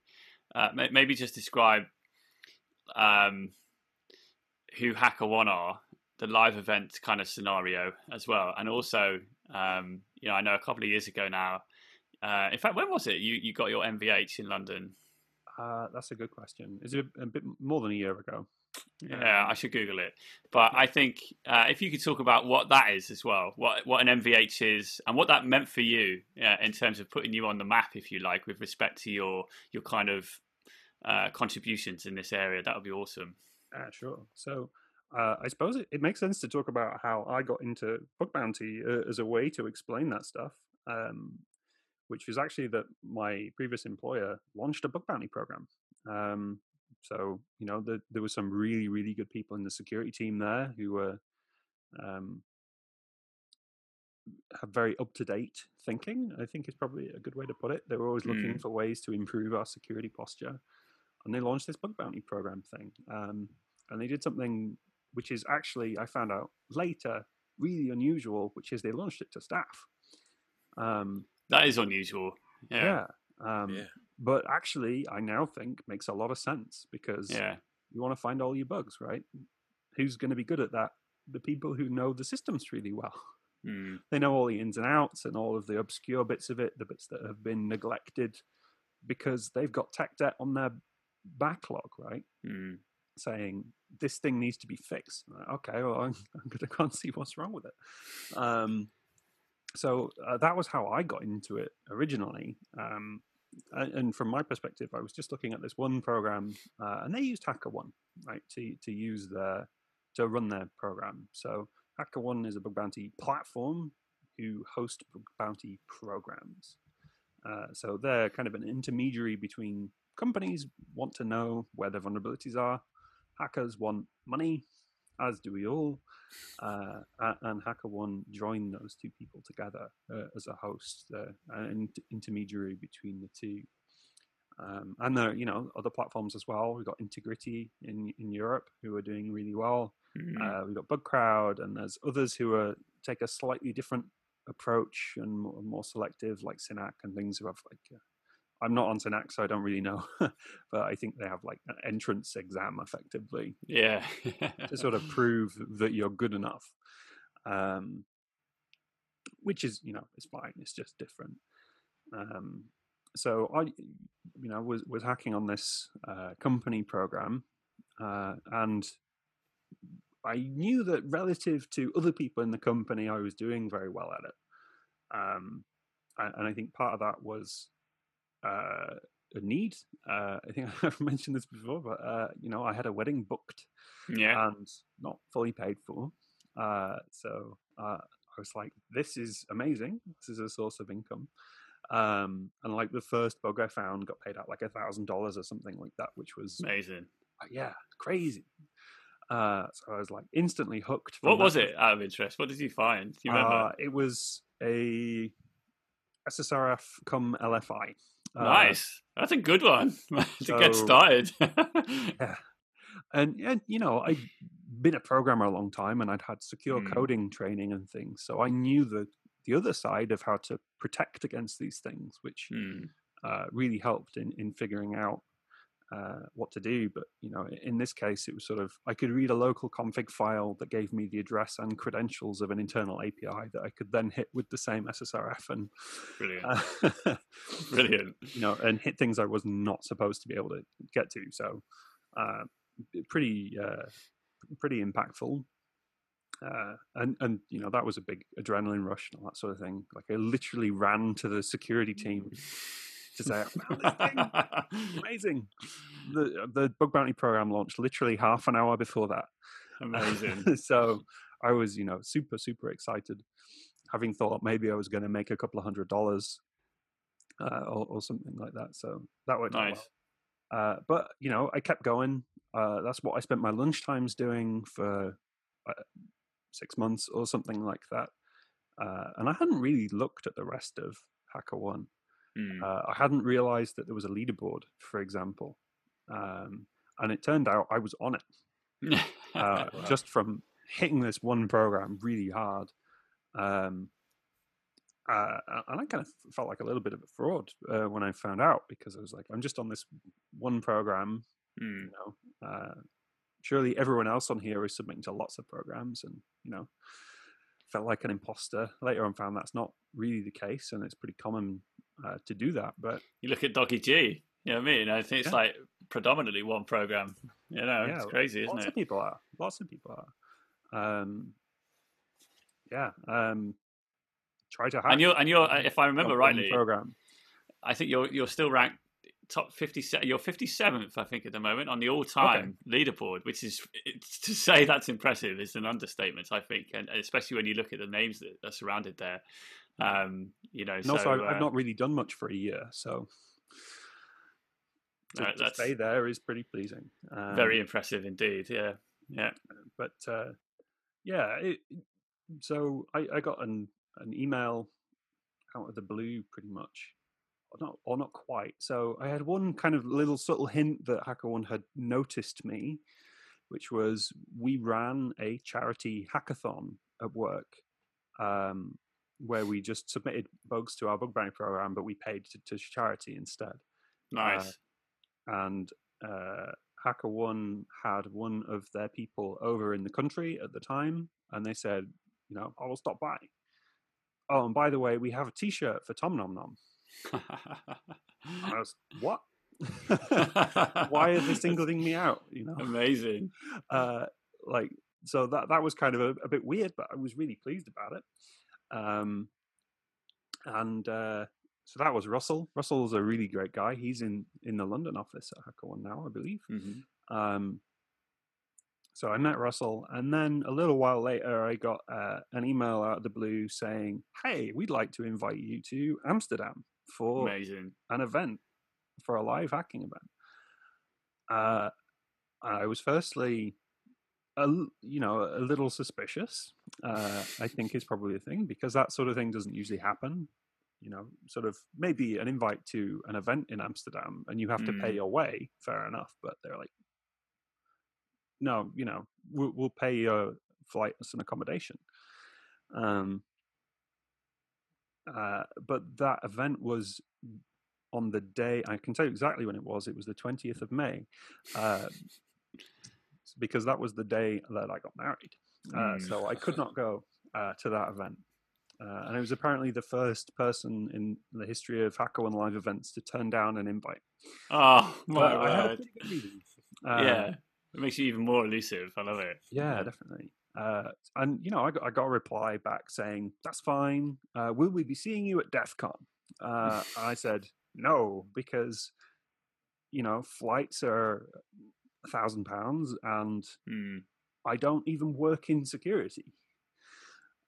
uh, maybe just describe um, who HackerOne are, the live event kind of scenario as well, and also, um, you know, I know a couple of years ago now. Uh, in fact, when was it you you got your MVH in London? Uh, that's a good question. Is it a, a bit more than a year ago? Yeah, I should Google it. But I think uh, if you could talk about what that is as well, what what an MVH is, and what that meant for you uh, in terms of putting you on the map, if you like, with respect to your your kind of uh, contributions in this area, that would be awesome. Sure. So uh, I suppose it, it, makes sense to talk about how I got into bug bounty uh, as a way to explain that stuff. Um, which was actually that my previous employer launched a bug bounty program. Um, so you know, the, there were some really, really good people in the security team there who were um, have very up to date thinking. I think is probably a good way to put it. They were always looking mm. for ways to improve our security posture, and they launched this bug bounty program thing. Um, and they did something which is actually I found out later really unusual, which is they launched it to staff. Um, that is unusual. Yeah. Yeah. Um, yeah but actually i now think makes a lot of sense because yeah. you want to find all your bugs right? Who's going to be good at that? The people who know the systems really well. Mm. they know all the ins and outs and all of the obscure bits of it the bits that have been neglected because they've got tech debt on their backlog right? Mm. saying this thing needs to be fixed. Okay well i'm, I'm going to go and see what's wrong with it. Um, so uh, that was how i got into it originally. Um, and from my perspective, I was just looking at this one program, uh, and they used HackerOne, right, to to use their to run their program. So HackerOne is a bug bounty platform who host bug bounty programs. Uh, so they're kind of an intermediary between companies want to know where their vulnerabilities are, hackers want money, as do we all. Uh, and HackerOne joined those two people together uh, as a host, uh, an intermediary between the two. Um, and there, you know, other platforms as well. We've got Intigriti in in Europe who are doing really well. Mm-hmm. we've got Bugcrowd, and there's others who are take a slightly different approach and more, more selective, like Synack and things who have like uh, I'm not on Synack, so I don't really know. but I think they have like an entrance exam effectively. Yeah. to sort of prove that you're good enough. Um, which is, you know, it's fine. It's just different. Um, so I, you know, was was hacking on this uh, company program, uh, and I knew that relative to other people in the company, I was doing very well at it. Um, and I think part of that was uh, a need. Uh, I think I've mentioned this before, but uh, you know, I had a wedding booked, yeah, and not fully paid for. Uh, so uh, I was like, "This is amazing. This is a source of income." Um, and like the first bug I found got paid out like a thousand dollars or something like that, which was Amazing. uh, yeah crazy. Uh, so I was like instantly hooked. What that was it out of interest? What did you find? Do you remember? Uh, it was a SSRF come LFI. Uh, nice. That's a good one to get started. Yeah. And, and you know, I'd been a programmer a long time and I'd had secure Mm. coding training and things. So I knew the the other side of how to protect against these things, which Hmm. uh, really helped in, in figuring out uh, what to do. But you know, in this case, it was sort of I could read a local config file that gave me the address and credentials of an internal API that I could then hit with the same SSRF and Brilliant. uh, Brilliant. you know, and hit things I was not supposed to be able to get to. So, uh, pretty, uh, pretty impactful. Uh, and and you know that was a big adrenaline rush and all that sort of thing. Like I literally ran to the security team to say, "I found this thing. amazing." The the bug bounty program launched literally half an hour before that. Amazing. so I was, you know, super super excited, having thought maybe I was going to make a couple of hundred dollars uh, or, or something like that. So that worked out well. Nice. Uh, but you know, I kept going. Uh, that's what I spent my lunch times doing for uh, six months or something like that. Uh, and I hadn't really looked at the rest of HackerOne. Hmm. Uh, I hadn't realized that there was a leaderboard, for example. Um, and it turned out I was on it uh, Wow. just from hitting this one program really hard. Um, uh, and I kind of felt like a little bit of a fraud uh, when I found out because I was like, I'm just on this one program, Hmm. you know. Uh, surely everyone else on here is submitting to lots of programs, and you know, felt like an imposter. Later on, found that's not really the case, and it's pretty common uh, to do that. But You look at Doggy G. You know what I mean? I think it's Yeah. like predominantly one program. You know, it's crazy, isn't lots it? Lots of people are. Lots of people are. Um, yeah. Um, try to hack. And you're, and you're, if I remember rightly, program. I think you're you're still ranked top fifty. You're fifty seventh, I think, at the moment on the all time leaderboard, which is to say that's impressive is an understatement. I think, and especially when you look at the names that are surrounded there. Um, you know, And so also, I've, uh, not really done much for a year, so to, to stay there is pretty pleasing. Um, very impressive indeed. Yeah, yeah. but uh, yeah, it, so I, I got an an email out of the blue, pretty much, or not, or not quite. So I had one kind of little subtle hint that HackerOne had noticed me, which was we ran a charity hackathon at work, um, where we just submitted bugs to our bug bounty program, but we paid to, to charity instead Nice. and uh, HackerOne had one of their people over in the country at the time, and they said, you know, I will stop by. Oh, and by the way, we have a T-shirt for Tom Nom Nom. I was, what? Why are they singling me out? You know, Amazing. uh, like so that that was kind of a, a bit weird, but I was really pleased about it. Um, and uh, so that was Russell. Russell's a really great guy. He's in in the London office at HackerOne now, I believe. Mhm. Um, so I met Russell, and then a little while later, I got uh, an email out of the blue saying, "Hey, we'd like to invite you to Amsterdam for Amazing. an event, for a live hacking event." Uh, I was firstly, a, you know, a little suspicious. Uh, I think is probably a thing because that sort of thing doesn't usually happen. You know, sort of maybe an invite to an event in Amsterdam, and you have to pay Mm. your way. Fair enough, but they're like, no, you know, we'll, we'll pay your flights and accommodation. Um, uh, but that event was on the day I can tell you exactly when it was. It was the twentieth of May, uh, because that was the day that I got married. Uh, Mm. So I could not go uh, to that event. Uh, and I was apparently the first person in the history of HackerOne live events to turn down an invite. Oh my But I had a word. reason. Um, yeah. It makes you even more elusive. I love it. Yeah, definitely. Uh, and you know, I got, I got a reply back saying, "That's fine. Uh, will we be seeing you at DEF CON?" Uh, I said, "No, because you know, flights are a thousand pounds, and Hmm. I don't even work in security."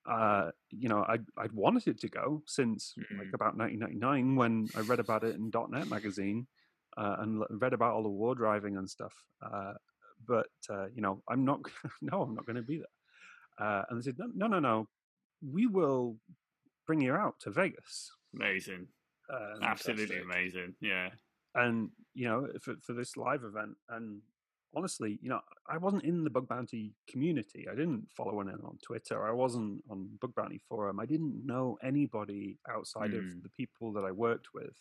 uh, you know, I'd, I'd wanted it to go since mm-hmm. like about 1999 when I read about it in .NET magazine uh, and read about all the war driving and stuff. Uh, but uh, you know, I'm not. no, I'm not going to be there. Uh, and they said, no, no, no. We will bring you out to Vegas. Amazing. Um, Absolutely amazing. Yeah. And you know, for for this live event, and honestly, you know, I wasn't in the bug bounty community. I didn't follow anyone on Twitter. I wasn't on bug bounty forum. I didn't know anybody outside mm. of hmm. the people that I worked with.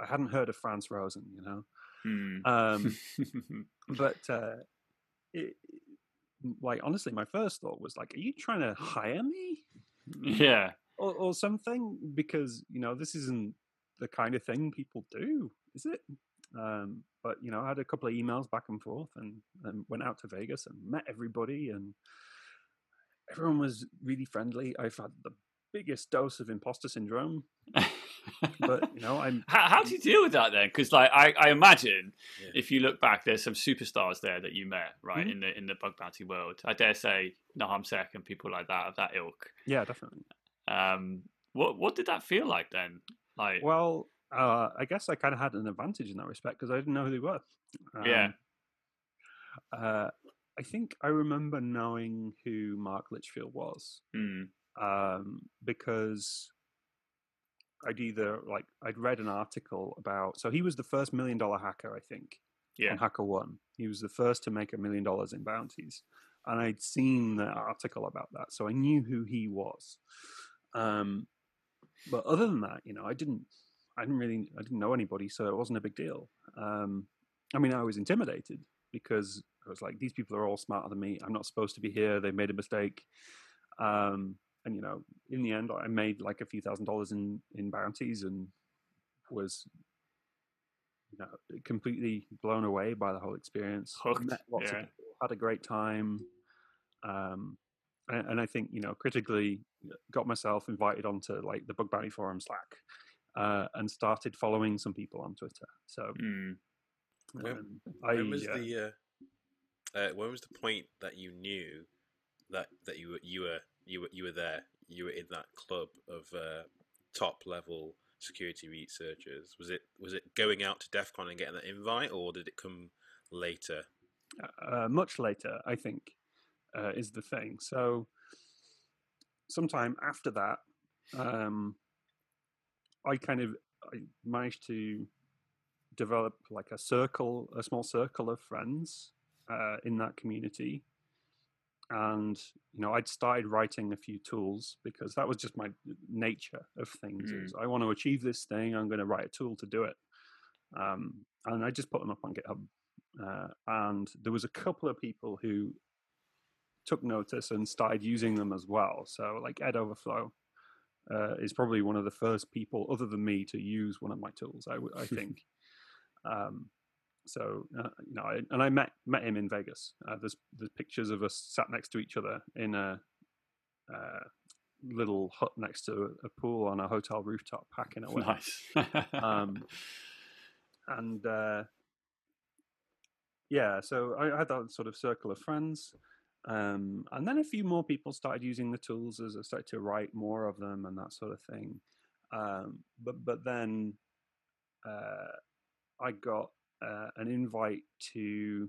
I hadn't heard of Frans Rosén, you know. Mm. Um, but uh, it, like honestly, my first thought was like, "Are you trying to hire me?" Yeah, or, or something because you know this isn't the kind of thing people do, is it? Um, but you know, I had a couple of emails back and forth, and, and went out to Vegas and met everybody, and everyone was really friendly. I've had the biggest dose of imposter syndrome. but you know, I'm. How, how do you deal with that then? Because like I, I imagine yeah. if you look back, there's some superstars there that you met, right, mm-hmm. in the in the bug bounty world. I dare say NahamSec and people like that of that ilk. Yeah, definitely. Um, what what did that feel like then? Like, well, uh, I guess I kind of had an advantage in that respect because I didn't know who they were. Um, yeah. Uh, I think I remember knowing who Mark Litchfield was mm. um, because I'd either like I'd read an article about. So he was the first million dollar hacker, I think, yeah. on HackerOne. He was the first to make a million dollars in bounties, and I'd seen the article about that, so I knew who he was. Um, but other than that, you know, I didn't I didn't really, I didn't know anybody, so it wasn't a big deal. Um, I mean, I was intimidated because I was like, these people are all smarter than me. I'm not supposed to be here. They made a mistake. Um, and you know, in the end, I made like a few thousand dollars in in bounties and was, you know, completely blown away by the whole experience. Hooked. Met lots yeah. of people, had a great time. Um, and, and I think you know, critically, got myself invited onto like the Bug Bounty Forum Slack uh, and started following some people on Twitter. So, mm. when, um, when, I, was uh, the uh, uh, when was the point that you knew that that you were you were you were you were there? You were in that club of uh, top level security researchers. Was it was it going out to DEF CON and getting that invite, or did it come later? Uh, much later, I think, is the thing. So, sometime after that. Um, I kind of I managed to develop like a circle, a small circle of friends uh, in that community. And you know, I'd started writing a few tools because that was just my nature of things. Mm. Is I want to achieve this thing, I'm going to write a tool to do it. Um, and I just put them up on GitHub. Uh, and there was a couple of people who took notice and started using them as well. So like Ed Overflow uh, is probably one of the first people, other than me, to use one of my tools. I, I think. um, so uh, you know, I, and I met met him in Vegas. Uh, there's there's pictures of us sat next to each other in a, a uh, little hut next to a pool on a hotel rooftop, packing away. Nice. um, and uh, yeah, so I, I had that sort of circle of friends. Um, and then a few more people started using the tools as I started to write more of them and that sort of thing. Um, but but then uh, I got uh, an invite to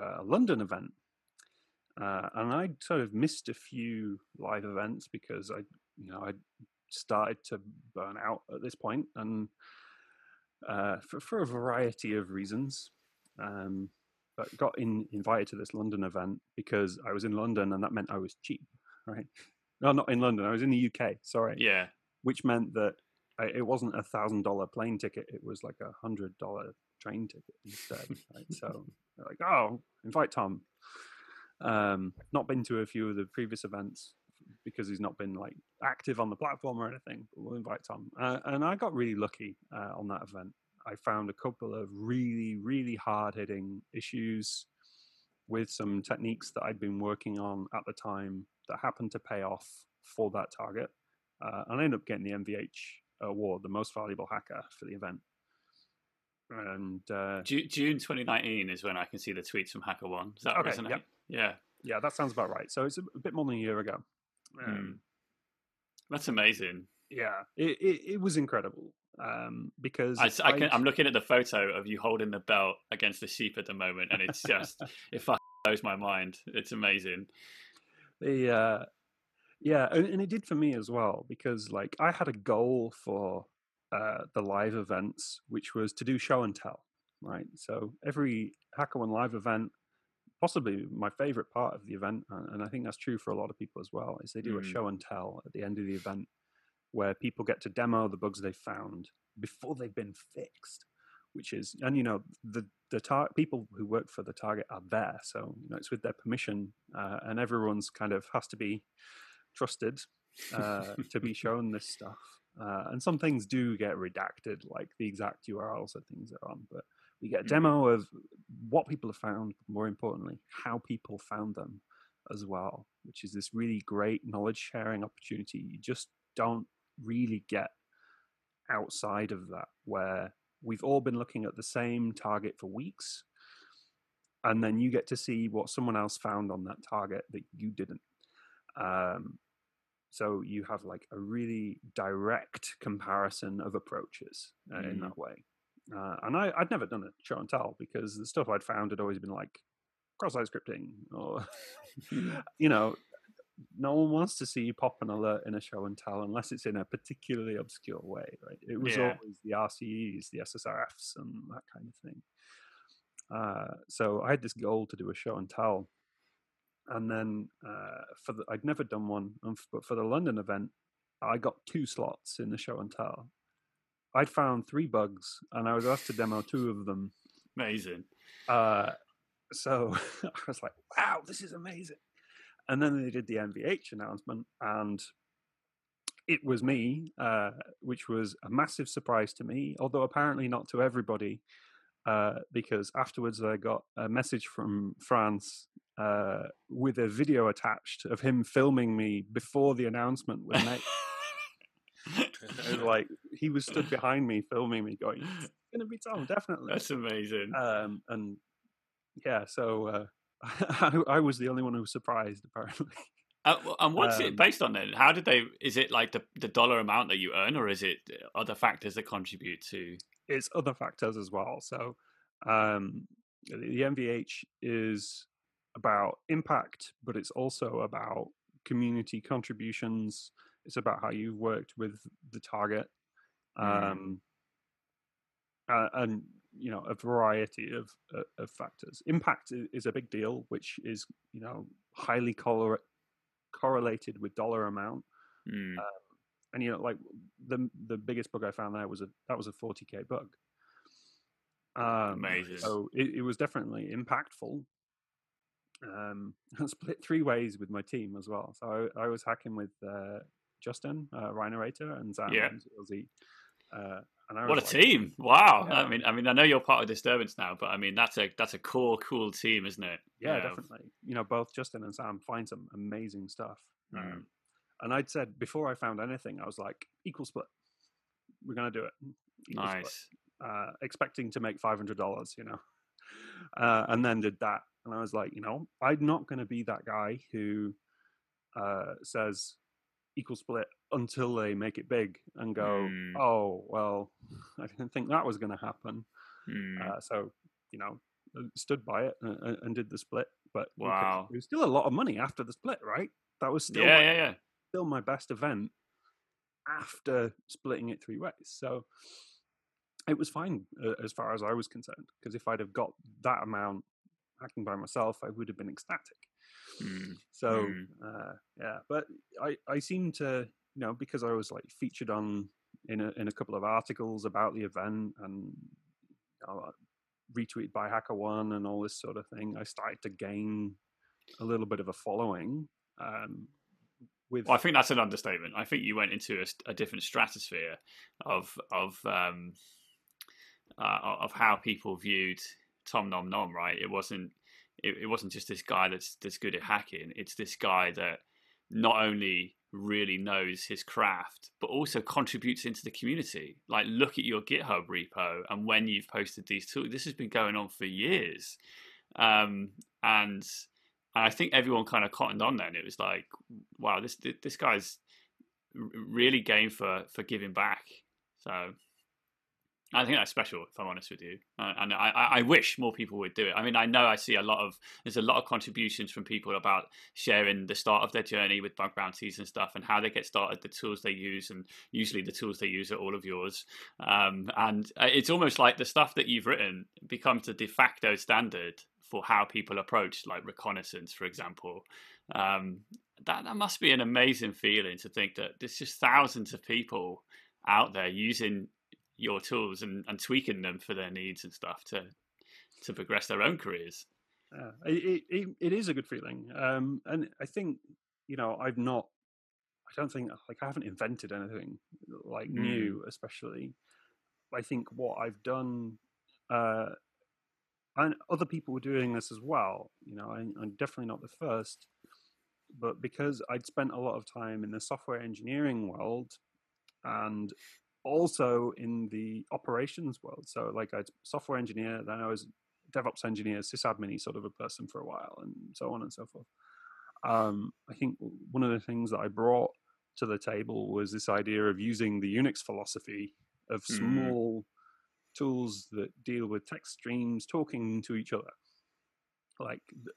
a London event, uh, and I sort of missed a few live events because I you know I started to burn out at this point, and uh, for for a variety of reasons. Um, but got in, invited to this London event because I was in London and that meant I was cheap, right? No, not in London. I was in the UK. Sorry. Yeah. Which meant that I, it wasn't a thousand dollar plane ticket; it was like a hundred dollar train ticket instead. right? So like, oh, invite Tom. Um, not been to a few of the previous events because he's not been like active on the platform or anything. But we'll invite Tom, uh, and I got really lucky uh, on that event. I found a couple of really, really hard hitting issues with some techniques that I'd been working on at the time that happened to pay off for that target. Uh, and I ended up getting the MVH award, the most valuable hacker for the event. And uh, June 2019 is when I can see the tweets from HackerOne. Does that okay, resonate? Yep. Yeah. Yeah, that sounds about right. So it's a bit more than a year ago. Um, That's amazing. yeah, it, it, it was incredible um, because I, I can, I'm looking at the photo of you holding the belt against the sheep at the moment, and it's just it fucking blows my mind. It's amazing. the uh yeah and, and it did for me as well because like i had a goal for uh the live events which was to do show and tell right so every hacker one live event possibly my favorite part of the event and i think that's true for a lot of people as well is they do a Mm. show and tell at the end of the event where people get to demo the bugs they found before they've been fixed which is and you know the the tar- people who work for the target are there so you know it's with their permission uh, and everyone's kind of has to be trusted uh, to be shown this stuff uh, and some things do get redacted like the exact urls of things they're on but we get a Mhm. demo of what people have found more importantly how people found them as well which is this really great knowledge sharing opportunity you just don't really get outside of that where we've all been looking at the same target for weeks and then you get to see what someone else found on that target that you didn't um, so you have like a really direct comparison of approaches uh, in Mhm. that way uh, and I, i'd never done a show and tell because the stuff i'd found had always been like cross-site scripting or you know no one wants to see you pop an alert in a show and tell unless it's in a particularly obscure way, right? It was Yeah. always the RCEs, the SSRFs, and that kind of thing. Uh, so I had this goal to do a show and tell, and then uh, for the, I'd never done one, but for the London event, I got two slots in the show and tell. I'd found three bugs, and I was asked to demo two of them. Amazing. Uh, so I was like, wow, this is amazing. And then they did the MVH announcement, and it was me, uh, which was a massive surprise to me, although apparently not to everybody, uh, because afterwards I got a message from Frans uh, with a video attached of him filming me before the announcement was made. Like he was stood behind me filming me, going, "It's gonna be Tom, definitely." That's amazing. um, and yeah, so uh, I, I was the only one who was surprised, apparently. Uh, and what's um, it based on then? How did they? Is it like the the dollar amount that you earn, or is it other factors that contribute to? It's other factors as well. So um, the MVH is about impact, but it's also about community contributions. It's about how you've worked with the target, Mm. um, uh, and you know a variety of uh, of factors. Impact is a big deal, which is you know highly correl- correlated with dollar amount. Mm, and you know like the the biggest bug i found there was a that was a 40k bug um Amazing. so it, it was definitely impactful um I split three ways with my team as well so i, I was hacking with uh justin uh Rhynorater and sam Yeah. and ZLZ, uh what a like, team! Wow. Yeah. I mean, I mean, I know you're part of Disturbance now, but I mean, that's a that's a cool, cool team, isn't it? yeah, definitely you know both justin and sam find some amazing stuff Mm. um, and i'd said before i found anything i was like equal split we're gonna do it Equal split. Nice. uh, expecting to make five hundred dollars, you know, uh, and then did that, and I was like, you know, I'm not going to be that guy who uh, says equal split until they make it big and go, Mm. oh well, I didn't think that was going to happen. Mm, Uh, so you know, uh, stood by it and, and- did the split, but Wow. it was still a lot of money after the split, right? That was still yeah, my yeah, yeah. still my best event after splitting it three ways. So it was fine uh, as far as I was concerned because if I'd have got that amount hacking by myself, I would have been ecstatic. Mm, So Mm. uh, yeah, but I I seem to you know because I was like featured on in a in a couple of articles about the event and you know, retweeted by Hacker One and all this sort of thing. I started to gain a little bit of a following. Um, with Well, I think that's an understatement. I think you went into a, a different stratosphere of of um, uh, of how people viewed Tom Nom Nom. Right? It wasn't it, it wasn't just this guy that's that's good at hacking. It's this guy that not only really knows his craft, but also contributes into the community. Like, look at your GitHub repo and when you've posted these tools. This has been going on for years, um, and and I think everyone kind of cottoned on then. It was like, wow, this this guy's really game for for giving back. So I think that's special, if I'm honest with you, uh, and I, I wish more people would do it. I mean, I know I see a lot of there's a lot of contributions from people about sharing the start of their journey with bug bounties and stuff, and how they get started, the tools they use, and usually the tools they use are all of yours. Um, and uh, it's almost like the stuff that you've written becomes the de facto standard for how people approach, like reconnaissance, for example. Um, that that must be an amazing feeling to think that there's just thousands of people out there using your tools and, and tweaking them for their needs and stuff to to progress their own careers. Yeah, it, it, it is a good feeling, um, and I think you know I've not. I don't think like I haven't invented anything like mm. new, especially. I think what I've done, uh, and other people were doing this as well. You know, I, I'm definitely not the first, but because I'd spent a lot of time in the software engineering world, and also in the operations world. So, like, I software engineer, then I was DevOps engineer, sysadmin sort of a person for a while, and so on and so forth. Um, I think one of the things that I brought to the table was this idea of using the Unix philosophy of mm. small mm. tools that deal with text streams talking to each other. Like the,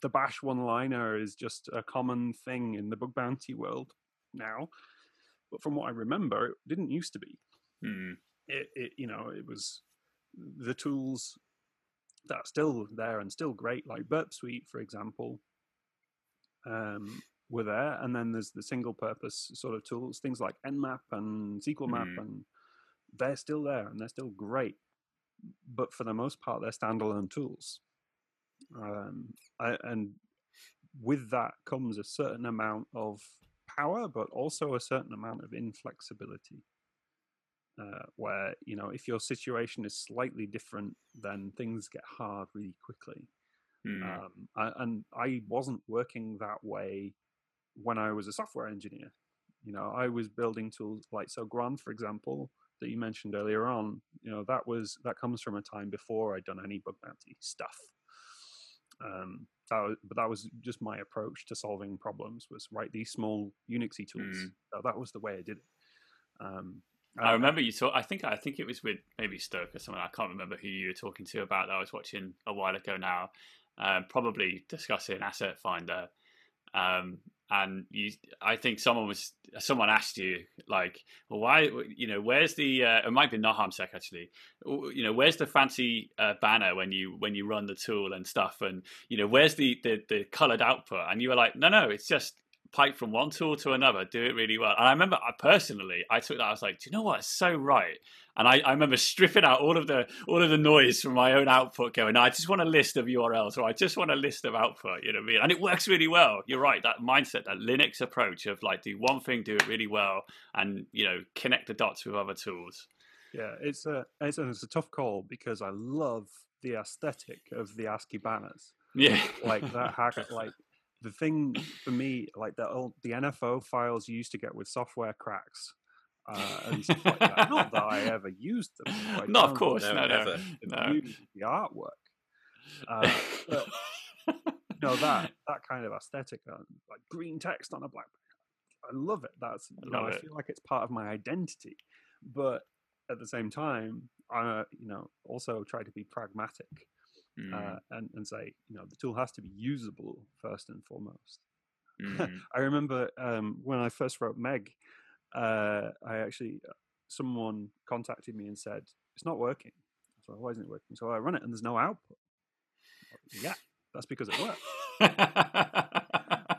the bash one liner is just a common thing in the bug bounty world now but from what I remember, it didn't used to be. Mm. It, it, you know, it was the tools that are still there and still great, like Burp Suite, for example, um, were there. And then there's the single purpose sort of tools, things like Nmap and SQL Map, mm. and they're still there and they're still great. But for the most part, they're standalone tools. Um, I, and with that comes a certain amount of power, but also a certain amount of inflexibility. Uh, where you know if your situation is slightly different, then things get hard really quickly. Mm. Um, I, and I wasn't working that way when I was a software engineer. You know, I was building tools like so gron, for example, that you mentioned earlier on. You know, that was that comes from a time before I'd done any bug bounty stuff. Um, that was, but that was just my approach to solving problems was write these small Unixy tools. Mm. So that was the way I did it. Um, I remember you talk. I think I think it was with maybe STÖK or someone. I can't remember who you were talking to about that. I was watching a while ago now, um, probably discussing Asset Finder, um, and you i think someone was someone asked you like well why you know where's the uh, it might be NahamSec actually you know where's the fancy uh, banner when you when you run the tool and stuff and you know where's the, the the colored output and you were like no no it's just pipe from one tool to another, do it really well. And I remember I personally, I took that. I was like, do you know what? It's so right. And I, I remember stripping out all of the all of the noise from my own output, going, I just want a list of URLs, or I just want a list of output. You know what I mean? And it works really well. You're right. That mindset, that Linux approach of like do one thing, do it really well, and you know connect the dots with other tools. Yeah, it's a it's a, it's a tough call because I love the aesthetic of the ASCII banners. Yeah, like that hack, like the thing for me, like the old the NFO files you used to get with software cracks. Uh, and stuff like that. Not that I ever used them. Not of course, no, no, no. The artwork, uh, but you know that that kind of aesthetic, uh, like green text on a black. I love it. That's you know, I feel like it's part of my identity, but at the same time, I you know also try to be pragmatic mm. uh, and and say you know the tool has to be usable first and foremost. Mm. I remember um, when I first wrote Meg, uh, I actually uh, someone contacted me and said it's not working. So why isn't it working? So I run it and there's no output. Yeah, that's because it works.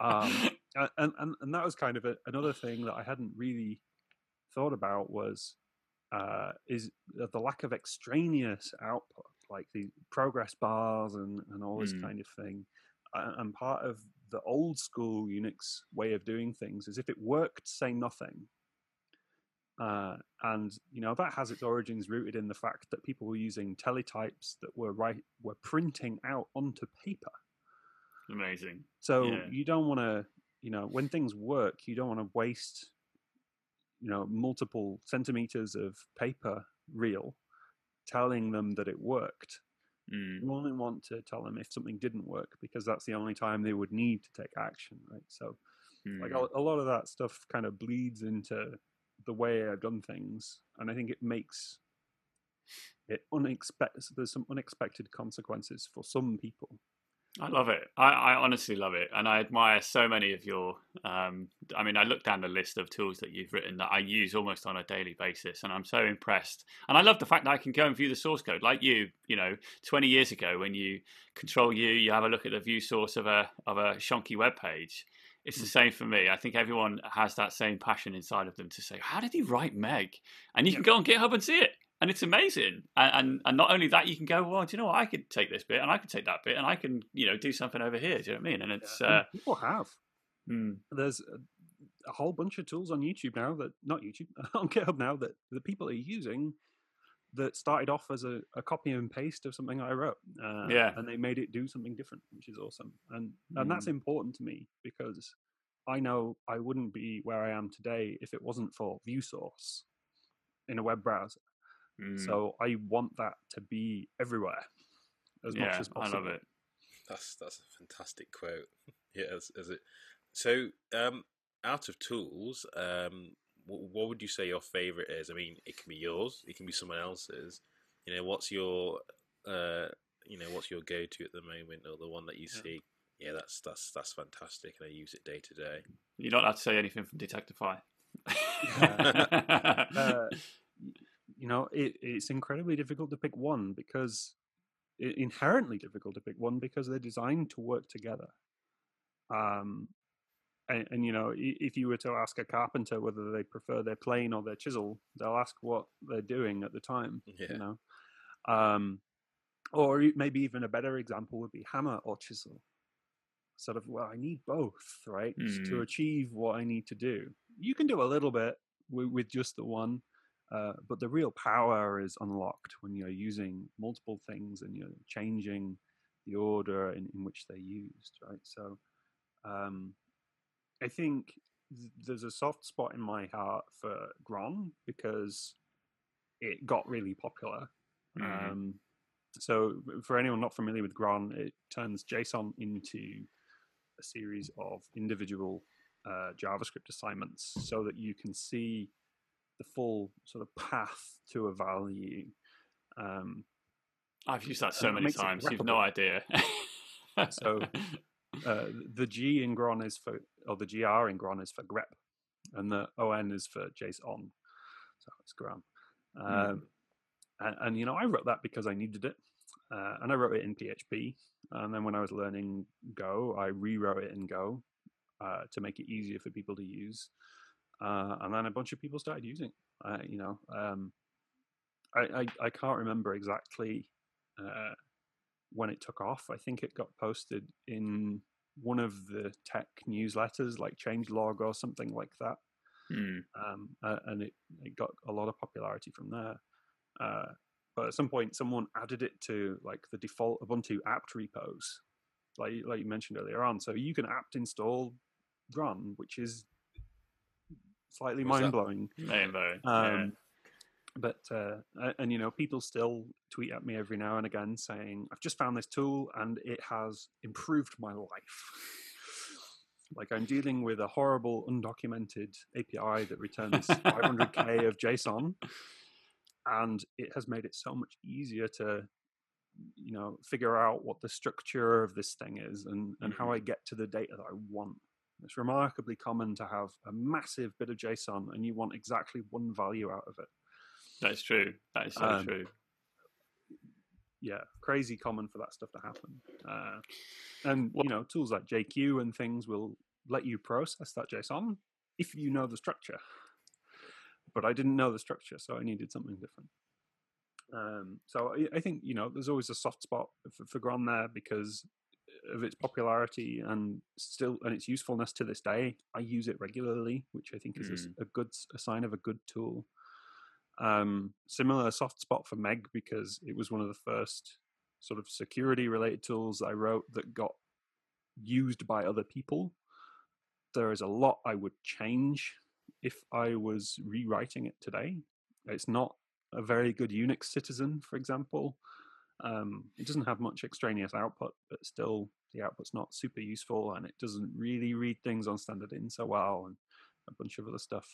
um, and, and and that was kind of a, another thing that I hadn't really thought about was uh, is the lack of extraneous output like the progress bars and, and all this mm. kind of thing. And part of the old school Unix way of doing things is if it worked, say nothing. Uh, and you know that has its origins rooted in the fact that people were using teletypes that were right were printing out onto paper. Amazing. So yeah. you don't want to, you know, when things work, you don't want to waste, you know, multiple centimeters of paper reel telling them that it worked Mm. You only want to tell them if something didn't work because that's the only time they would need to take action, right? So, like Mm. a, a lot of that stuff kind of bleeds into the way I've done things, and I think it makes it unexpected. There's some unexpected consequences for some people. I love it. I, I honestly love it, and I admire so many of your. Um, I mean, I look down the list of tools that you've written that I use almost on a daily basis, and I'm so impressed. And I love the fact that I can go and view the source code, like you. You know, 20 years ago, when you control U, you have a look at the view source of a of a shonky web page. It's the same for me. I think everyone has that same passion inside of them to say, "How did he write Meg?" And you can go on GitHub and see it and it's amazing. And, and and not only that, you can go, well, do you know what? I could take this bit, and I could take that bit, and I can, you know, do something over here. Do you know what I mean? And it's And uh, people have. mm, There's a, a whole bunch of tools on YouTube now that not YouTube on GitHub now that the people are using that started off as a, a copy and paste of something I wrote. Uh, Yeah. and they made it do something different, which is awesome. And and that's important to me because I know I wouldn't be where I am today if it wasn't for ViewSource in a web browser. mm, So I want that to be everywhere as yeah, much as I possible. love it. That's that's a fantastic quote. yeah, as, as it. So, um, out of tools, um, what, what would you say your favorite is? I mean, it can be yours, it can be someone else's. You know, what's your, uh, you know, what's your go-to at the moment, or the one that you Yeah. see? Yeah, that's that's that's fantastic, and I use it day to day. You're not allowed to say anything from Detectify. uh, y- you know, it, it's incredibly difficult to pick one because inherently difficult to pick one because they're designed to work together. Um, and, and you know, if you were to ask a carpenter whether they prefer their plane or their chisel, they'll ask what they're doing at the time. Yeah. You know, um, or maybe even a better example would be hammer or chisel. Sort of, well, I need both, right, to Mm. achieve what I need to do. You can do a little bit with, with just the one, uh, but the real power is unlocked when you're using multiple things and you're changing the order in, in which they're used, right? So, um, I think th- there's a soft spot in my heart for Gron because it got really popular. Mhm. Um, so, for anyone not familiar with Gron, it turns JSON into a series of individual uh, JavaScript assignments so that you can see the full sort of path to a value. Um, I've used that so many times. You've no idea. So, uh, the G in Gron is for, or the GR in Gron is for grep, and the ON is for JSON. So it's Gron. Um, and, and, you know, I wrote that because I needed it, uh, and I wrote it in PHP. And then when I was learning Go, I rewrote it in Go uh, to make it easier for people to use. Uh, and then a bunch of people started using. it. Uh, you know, um, I, I I can't remember exactly uh, when it took off. I think it got posted in one of the tech newsletters, like Changelog or something like that Hmm. um, uh, and it, it got a lot of popularity from there. Uh, but at some point, someone added it to like the default Ubuntu apt repos, like like you mentioned earlier on. So you can apt install gron, which is slightly What's that? mind blowing. Um, But uh, and you know, people still tweet at me every now and again saying, "I've just found this tool and it has improved my life." like I'm dealing with a horrible undocumented API that returns 500k of JSON, and it has made it so much easier to, you know, figure out what the structure of this thing is and and how I get to the data that I want. It's remarkably common to have a massive bit of JSON and you want exactly one value out of it. That's true. That is so Um, true. yeah, crazy common for that stuff to happen. Uh, and Wha- you know, tools like JQ and things will let you process that JSON if you know the structure. But I didn't know the structure, so I needed something different. Um, so I, I think you know, there's always a soft spot for, for Gron there because of its popularity and still and its usefulness to this day. I use it regularly, which I think is a good s- a sign of a good tool. Um, similar soft spot for Meg because it was one of the first sort of security related tools I wrote that got used by other people. There is a lot I would change if I was rewriting it today. It's not a very good Unix citizen, for example. Um, it doesn't have much extraneous output, but still the output's not super useful, and it doesn't really read things on standard in so well, and a bunch of other stuff.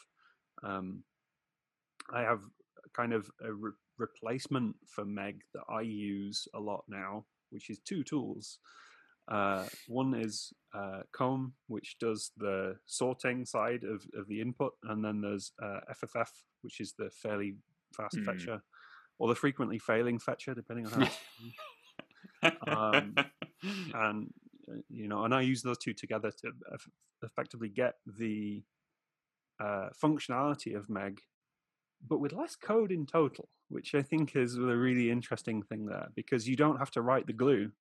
Um, I have kind of a re- replacement for Meg that I use a lot now, which is two tools. Uh, one is uh, Comb, which does the sorting side of, of the input, and then there's uh, FFF, which is the fairly fast Hmm. fetcher, or the frequently failing fetcher, depending on how. it's um, and uh, you know, and I use those two together to effectively get the uh, functionality of Meg, but with less code in total, which I think is a really interesting thing there because you don't have to write the glue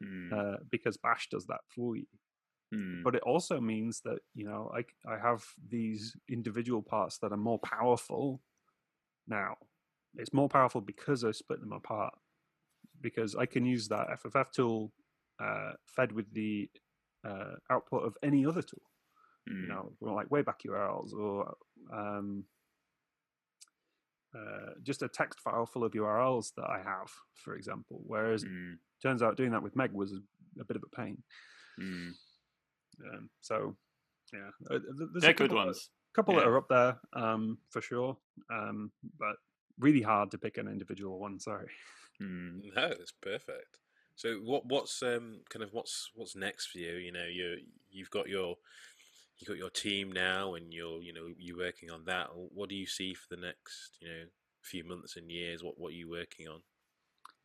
Hmm, uh, because Bash does that for you. hmm, But it also means that you know I I have these individual parts that are more powerful now. It's more powerful because I split them apart because I can use that FFF tool uh, fed with the uh, output of any other tool. hmm, You know, well, like Wayback URLs or um, uh, just a text file full of URLs that I have, for example. Whereas hmm, turns out doing that with Meg was a, a bit of a pain. hmm. Um, so yeah, uh, there's They're a good couple, ones. couple that are up there um, for sure, um, but really hard to pick an individual one. Sorry. Hmm. No, that's perfect. So what what's um kind of what's what's next for you? You know, you you've got your you got your team now, and you're you know you're working on that. What do you see for the next you know few months and years? What what are you working on?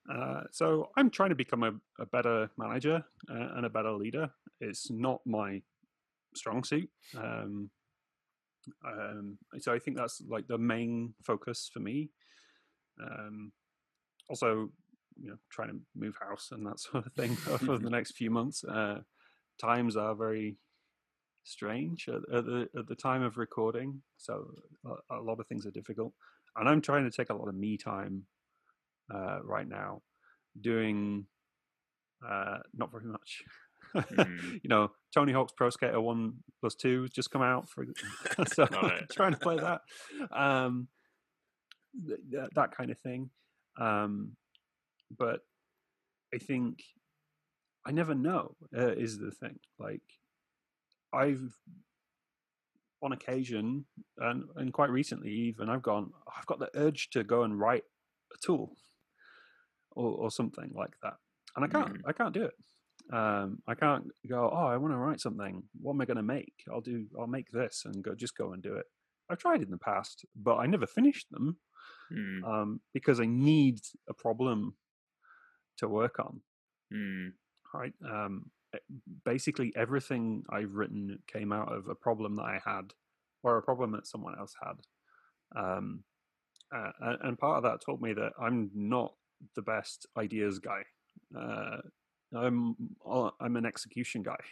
Uh, so I'm trying to become a, a better manager uh, and a better leader. It's not my strong suit. Um, um, so I think that's like the main focus for me. Um, also, you know, trying to move house and that sort of thing over the next few months. Uh, times are very strange at, at the at the time of recording, so a, a lot of things are difficult. And I'm trying to take a lot of me time uh, right now, doing uh, not very much. Mhm. you know, Tony Hawk's Pro Skater One Plus Two has just come out, for so trying to play that, um, th- th- that kind of thing. Um, but I think I never know uh, is the thing. Like I've on occasion and and quite recently even I've gone I've got the urge to go and write a tool or, or something like that and I can't Mm. I can't do it. Um I can't go oh I want to write something. What am I going to make? I'll do I'll make this and go just go and do it. I've tried in the past but I never finished them Hmm, um because I need a problem to work on. Hmm, right? Um, basically, everything I've written came out of a problem that I had, or a problem that someone else had. Um, uh, and, part of that told me that I'm not the best ideas guy. Uh, I'm uh, I'm an execution guy.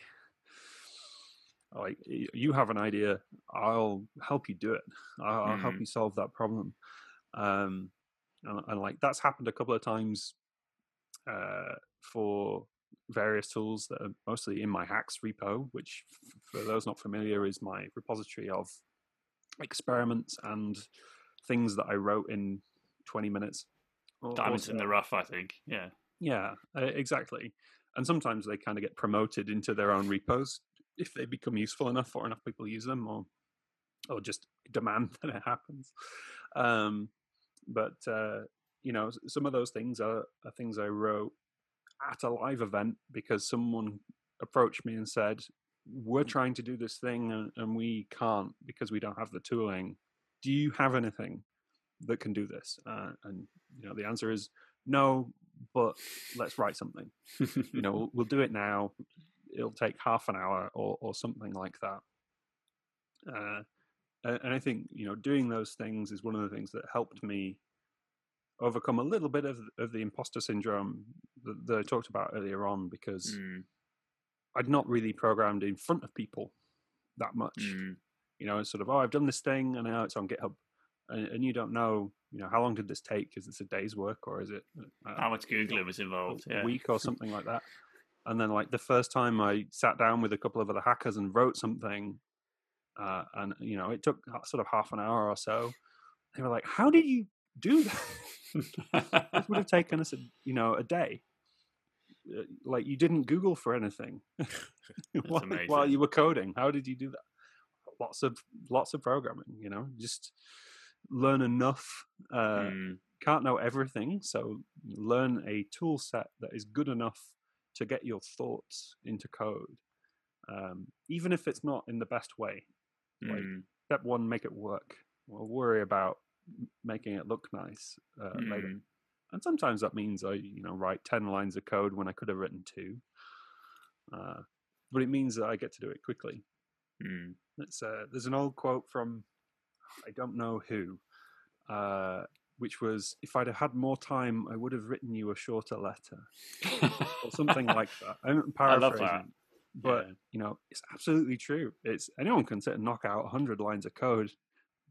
Like you have an idea, I'll help you do it. I'll, I'll help you solve that problem. Um, and, and like that's happened a couple of times uh, for various tools that are mostly in my hacks repo, which, for those not familiar, is my repository of experiments and things that I wrote in 20 minutes. or- or Diamonds in the rough, I think. Yeah. Yeah, exactly. And sometimes they kind of get promoted into their own repos if they become useful enough or enough people use them, or or just demand that it happens. Um, but uh, you know, some of those things are, are things I wrote at a live event because someone approached me and said, "We're trying to do this thing and, and we can't because we don't have the tooling. Do you have anything that can do this?" Uh, and you know, the answer is no, but let's write something. You know, we'll, we'll do it now. It'll take half an hour or or something like that. Uh, and and I think you know, doing those things is one of the things that helped me overcome a little bit of of the imposter syndrome that, that I talked about earlier on because Hmm, I'd not really programmed in front of people that much. hmm. You know, it's sort of oh, I've done this thing and now it's on GitHub, and, and you don't know, you know, how long did this take? Is this a day's work or is it uh, How much Googling was involved? a Yeah. week or something like that? And then, like the first time I sat down with a couple of other hackers and wrote something, uh, and you know, it took sort of half an hour or so. They were like, "How did you do that?" this would have taken us, a, you know, a day. Uh, Like you didn't Google for anything while, while you were coding. How did you do that? Lots of lots of programming. You know, just learn enough. Uh, Mm, Can't know everything, so learn a tool set that is good enough to get your thoughts into code, um, even if it's not in the best way. Like mm, step one, make it work. We'll worry about making it look nice uh, later. mm. And sometimes that means I, you know, write ten lines of code when I could have written two. Uh, but it means that I get to do it quickly. Mm. It's, uh, there's an old quote from I don't know who, uh, which was, "If I'd have had more time, I would have written you a shorter letter," or something like that. I'm I love that. but Yeah. you know, it's absolutely true. It's anyone can sit and knock out hundred lines of code,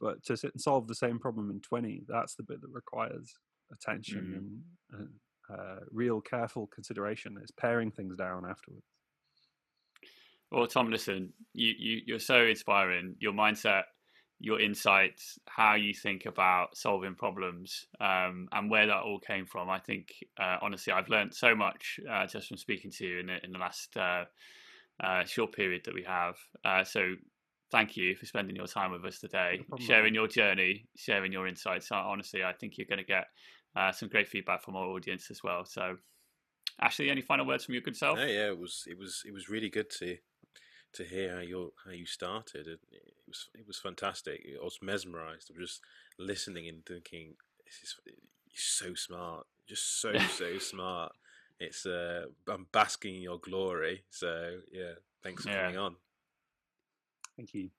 but to sit and solve the same problem in twenty, that's the bit that requires attention and uh, uh, real careful consideration. Is paring things down afterwards. Well, Tom, listen, you, you you're so inspiring. Your mindset, your insights, how you think about solving problems, um, and where that all came from. I think uh, honestly, I've learned so much uh, just from speaking to you in the, in the last uh, uh, short period that we have. Uh, so. Thank you for spending your time with us today, problem at sharing your journey, sharing your insights. Uh, Honestly, I think you're going to get uh, some great feedback from our audience as well. So, Ashley, any final words from your good self? No, yeah, it was it was it was really good to to hear how you how you started. It, it was it was fantastic. I was mesmerized. I was just listening and thinking, "This is you're so smart, just so so smart." It's uh, I'm basking in your glory. So yeah, thanks for Yeah. coming on. Thank you.